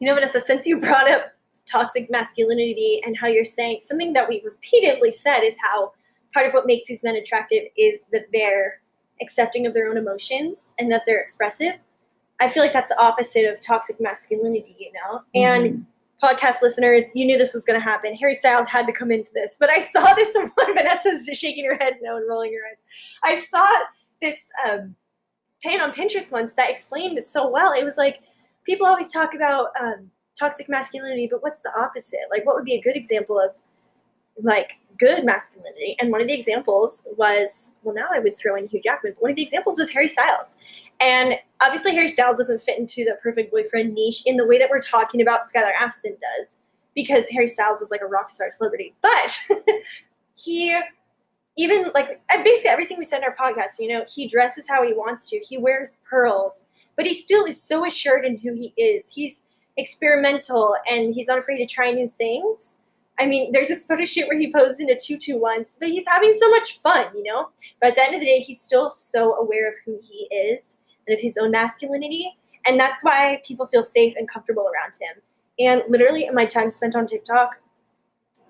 B: You know, Vanessa, since you brought up toxic masculinity and how you're saying something that we repeatedly said is how part of what makes these men attractive is that they're accepting of their own emotions and that they're expressive. I feel like that's the opposite of toxic masculinity, you know? And podcast listeners, you knew this was going to happen. Harry Styles had to come into this, but I saw this one. Vanessa's just shaking her head no and rolling her eyes. I saw this um, on Pinterest once that explained it so well. It was like people always talk about um, toxic masculinity, but what's the opposite? Like, what would be a good example of like good masculinity? And one of the examples was well, now I would throw in Hugh Jackman. But one of the examples was Harry Styles. And obviously, Harry Styles doesn't fit into the perfect boyfriend niche in the way that we're talking about Skylar Astin does, because Harry Styles is like a rock star celebrity. But he, even like uh, basically everything we said in our podcast, you know, he dresses how he wants to, he wears pearls, but he still is so assured in who he is. He's experimental and he's not afraid to try new things. I mean, there's this photo shoot where he posed in a tutu once, but he's having so much fun, you know? But at the end of the day, he's still so aware of who he is and of his own masculinity. And that's why people feel safe and comfortable around him. And literally, in my time spent on TikTok,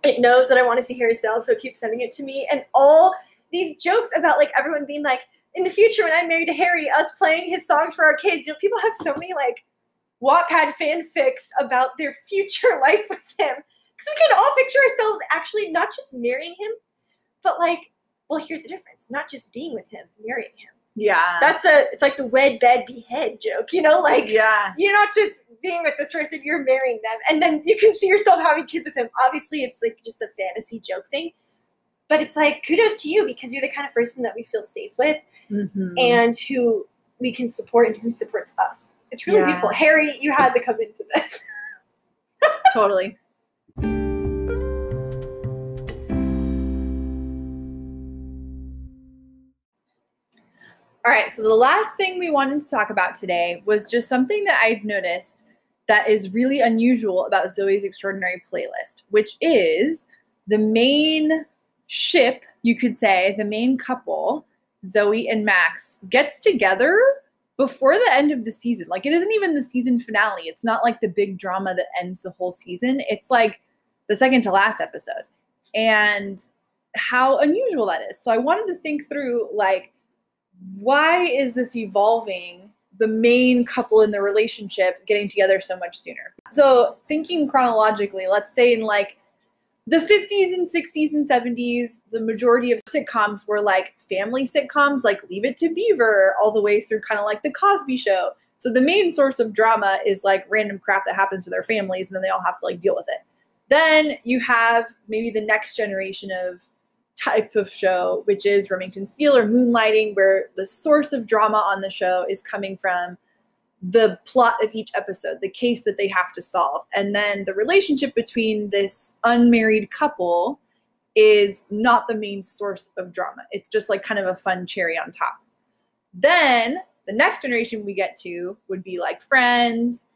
B: it knows that I want to see Harry Styles, so it keeps sending it to me. And all these jokes about like everyone being like, in the future, when I'm married to Harry, us playing his songs for our kids, you know, people have so many like Wattpad fanfics about their future life with him. Because we can all picture ourselves actually not just marrying him, but like, well, here's the difference: not just being with him, marrying him.
A: Yeah.
B: That's a it's like the wed bed behead joke, you know, like
A: yeah.
B: you're not just being with this person, you're marrying them. And then you can see yourself having kids with him. Obviously, it's like just a fantasy joke thing. But it's like kudos to you because you're the kind of person that we feel safe with
A: Mhm.
B: and who we can support and who supports us. It's really
A: Yeah.
B: beautiful. Harry, you had to come into this.
A: totally. All right, so the last thing we wanted to talk about today was just something that I've noticed that is really unusual about Zoey's Extraordinary playlist, which is the main ship, you could say, the main couple, Zoey and Max, gets together before the end of the season. Like, it isn't even the season finale. It's not like the big drama that ends the whole season. It's like the second to last episode. And how unusual that is. So I wanted to think through like why is this evolving the main couple in the relationship getting together so much sooner? So, thinking chronologically, let's say in like the 50s and 60s and 70s, the majority of sitcoms were like family sitcoms, like Leave It to Beaver, all the way through kind of like The Cosby Show. So, the main source of drama is like random crap that happens to their families, and then they all have to like deal with it. Then you have maybe the next generation of type of show, which is Remington Steele or Moonlighting, where the source of drama on the show is coming from the plot of each episode, the case that they have to solve. And then the relationship between this unmarried couple is not the main source of drama. It's just like kind of a fun cherry on top. Then the next generation we get to would be like Friends,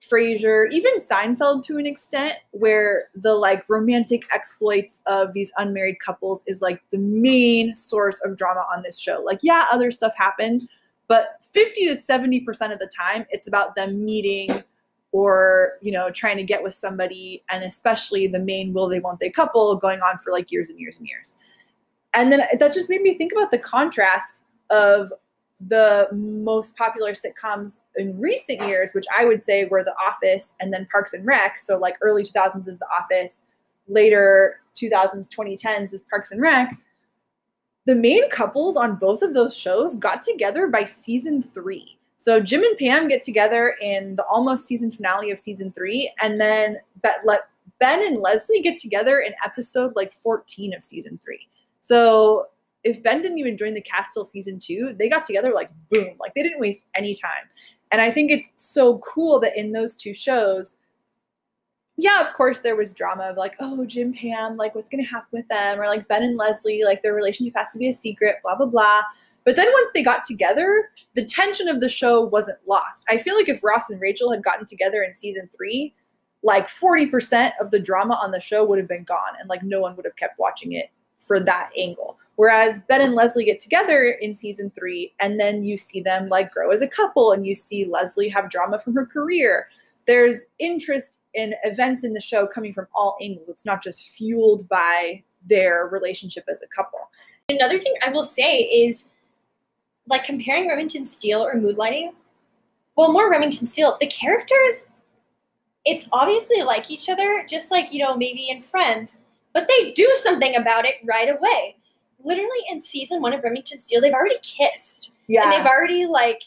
A: Frasier, even Seinfeld to an extent, where the like romantic exploits of these unmarried couples is like the main source of drama on this show. Like, yeah, other stuff happens, but 50 to 70% of the time, it's about them meeting or, you know, trying to get with somebody, and especially the main will they, won't they couple going on for like years and years and years. And then that just made me think about the contrast of the most popular sitcoms in recent years, which I would say were The Office and then Parks and Rec. So, like early 2000s is The Office, later 2000s, 2010s is Parks and Rec. The main couples on both of those shows got together by season three. So, Jim and Pam get together in the almost season finale of season three, and then Ben and Leslie get together in episode like 14 of season three. So, if Ben didn't even join the cast till season two, they got together like boom, like they didn't waste any time. And I think it's so cool that in those two shows, yeah, of course there was drama of like, oh, Jim Pam, like what's gonna happen with them, or like Ben and Leslie, like their relationship has to be a secret, blah blah blah. But then once they got together, the tension of the show wasn't lost. I feel like if Ross and Rachel had gotten together in season three, like 40% of the drama on the show would have been gone and like no one would have kept watching it for that angle. Whereas Ben and Leslie get together in season three, and then you see them like grow as a couple, and you see Leslie have drama from her career. There's interest in events in the show coming from all angles. It's not just fueled by their relationship as a couple.
B: Another thing I will say is like comparing Remington Steele or Moonlighting. Well, more Remington Steele, the characters, it's obviously like each other, just like, you know, maybe in Friends, but they do something about it right away literally in season one of Remington Steele, they've already kissed. Yeah. And they've already like,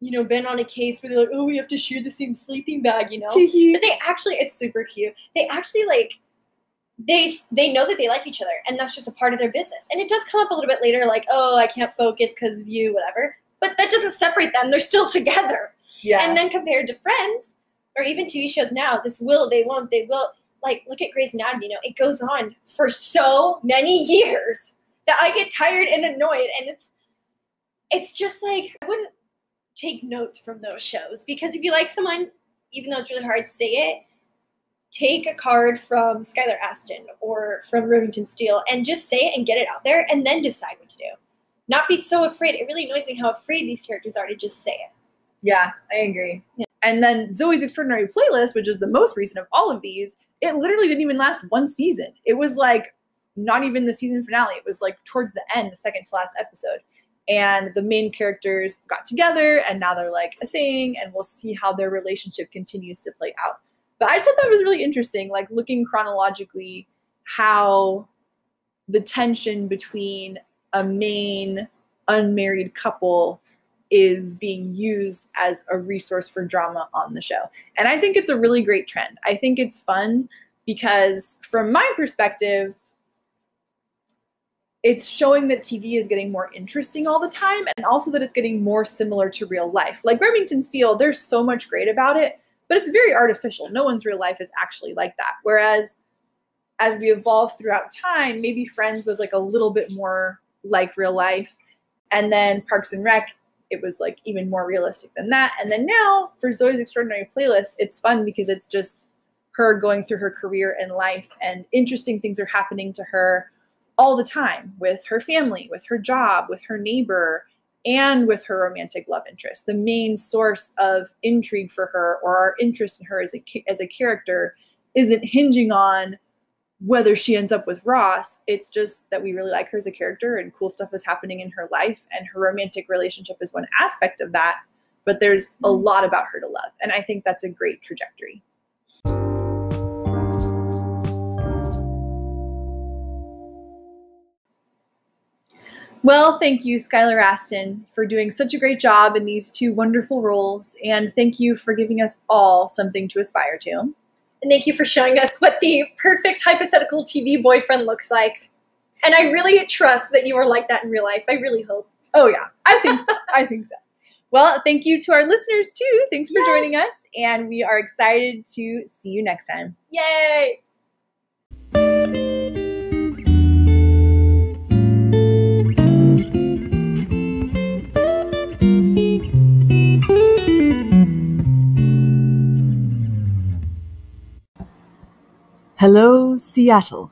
B: you know, been on a case where they're like, oh, we have to share the same sleeping bag, you know? but they actually, it's super cute. They actually like, they they know that they like each other, and that's just a part of their business. And it does come up a little bit later, like, oh, I can't focus because of you, whatever. But that doesn't separate them; they're still together. Yeah. And then compared to Friends, or even TV shows now, this will, they won't, they will. Like, look at Grey's Anatomy. You know, it goes on for so many years that I get tired and annoyed and it's it's just like I wouldn't take notes from those shows because if you like someone, even though it's really hard to say it, take a card from Skylar Astin or from Remington Steele and just say it and get it out there and then decide what to do. Not be so afraid. It really annoys me how afraid these characters are to just say it.
A: Yeah, I agree. Yeah. And then Zoey's Extraordinary Playlist, which is the most recent of all of these, it literally didn't even last one season. It was like not even the season finale. It was like towards the end, the second to last episode. And the main characters got together and now they're like a thing, and we'll see how their relationship continues to play out. But I just thought that was really interesting, like looking chronologically how the tension between a main unmarried couple is being used as a resource for drama on the show. And I think it's a really great trend. I think it's fun because, from my perspective, it's showing that TV is getting more interesting all the time and also that it's getting more similar to real life. Like Remington Steele, there's so much great about it, but it's very artificial. No one's real life is actually like that. Whereas as we evolve throughout time, maybe Friends was like a little bit more like real life. And then Parks and Rec, it was like even more realistic than that. And then now for Zoey's Extraordinary Playlist, it's fun because it's just her going through her career and life, and interesting things are happening to her all the time with her family, with her job, with her neighbor, and with her romantic love interest. The main source of intrigue for her or our interest in her as a, as a character isn't hinging on whether she ends up with Ross. It's just that we really like her as a character and cool stuff is happening in her life. And her romantic relationship is one aspect of that. But there's a mm-hmm. lot about her to love. And I think that's a great trajectory. Well, thank you, Skylar Astin, for doing such a great job in these two wonderful roles. And thank you for giving us all something to aspire to.
B: And thank you for showing us what the perfect hypothetical TV boyfriend looks like. And I really trust that you are like that in real life. I really hope.
A: Oh, yeah. I think so. I think so. Well, thank you to our listeners, too. Thanks for yes. joining us. And we are excited to see you next time.
B: Yay!
C: Hello, Seattle.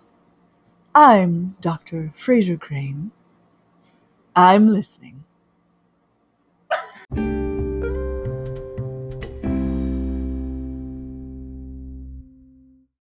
C: I'm Dr. Frasier Crane. I'm listening.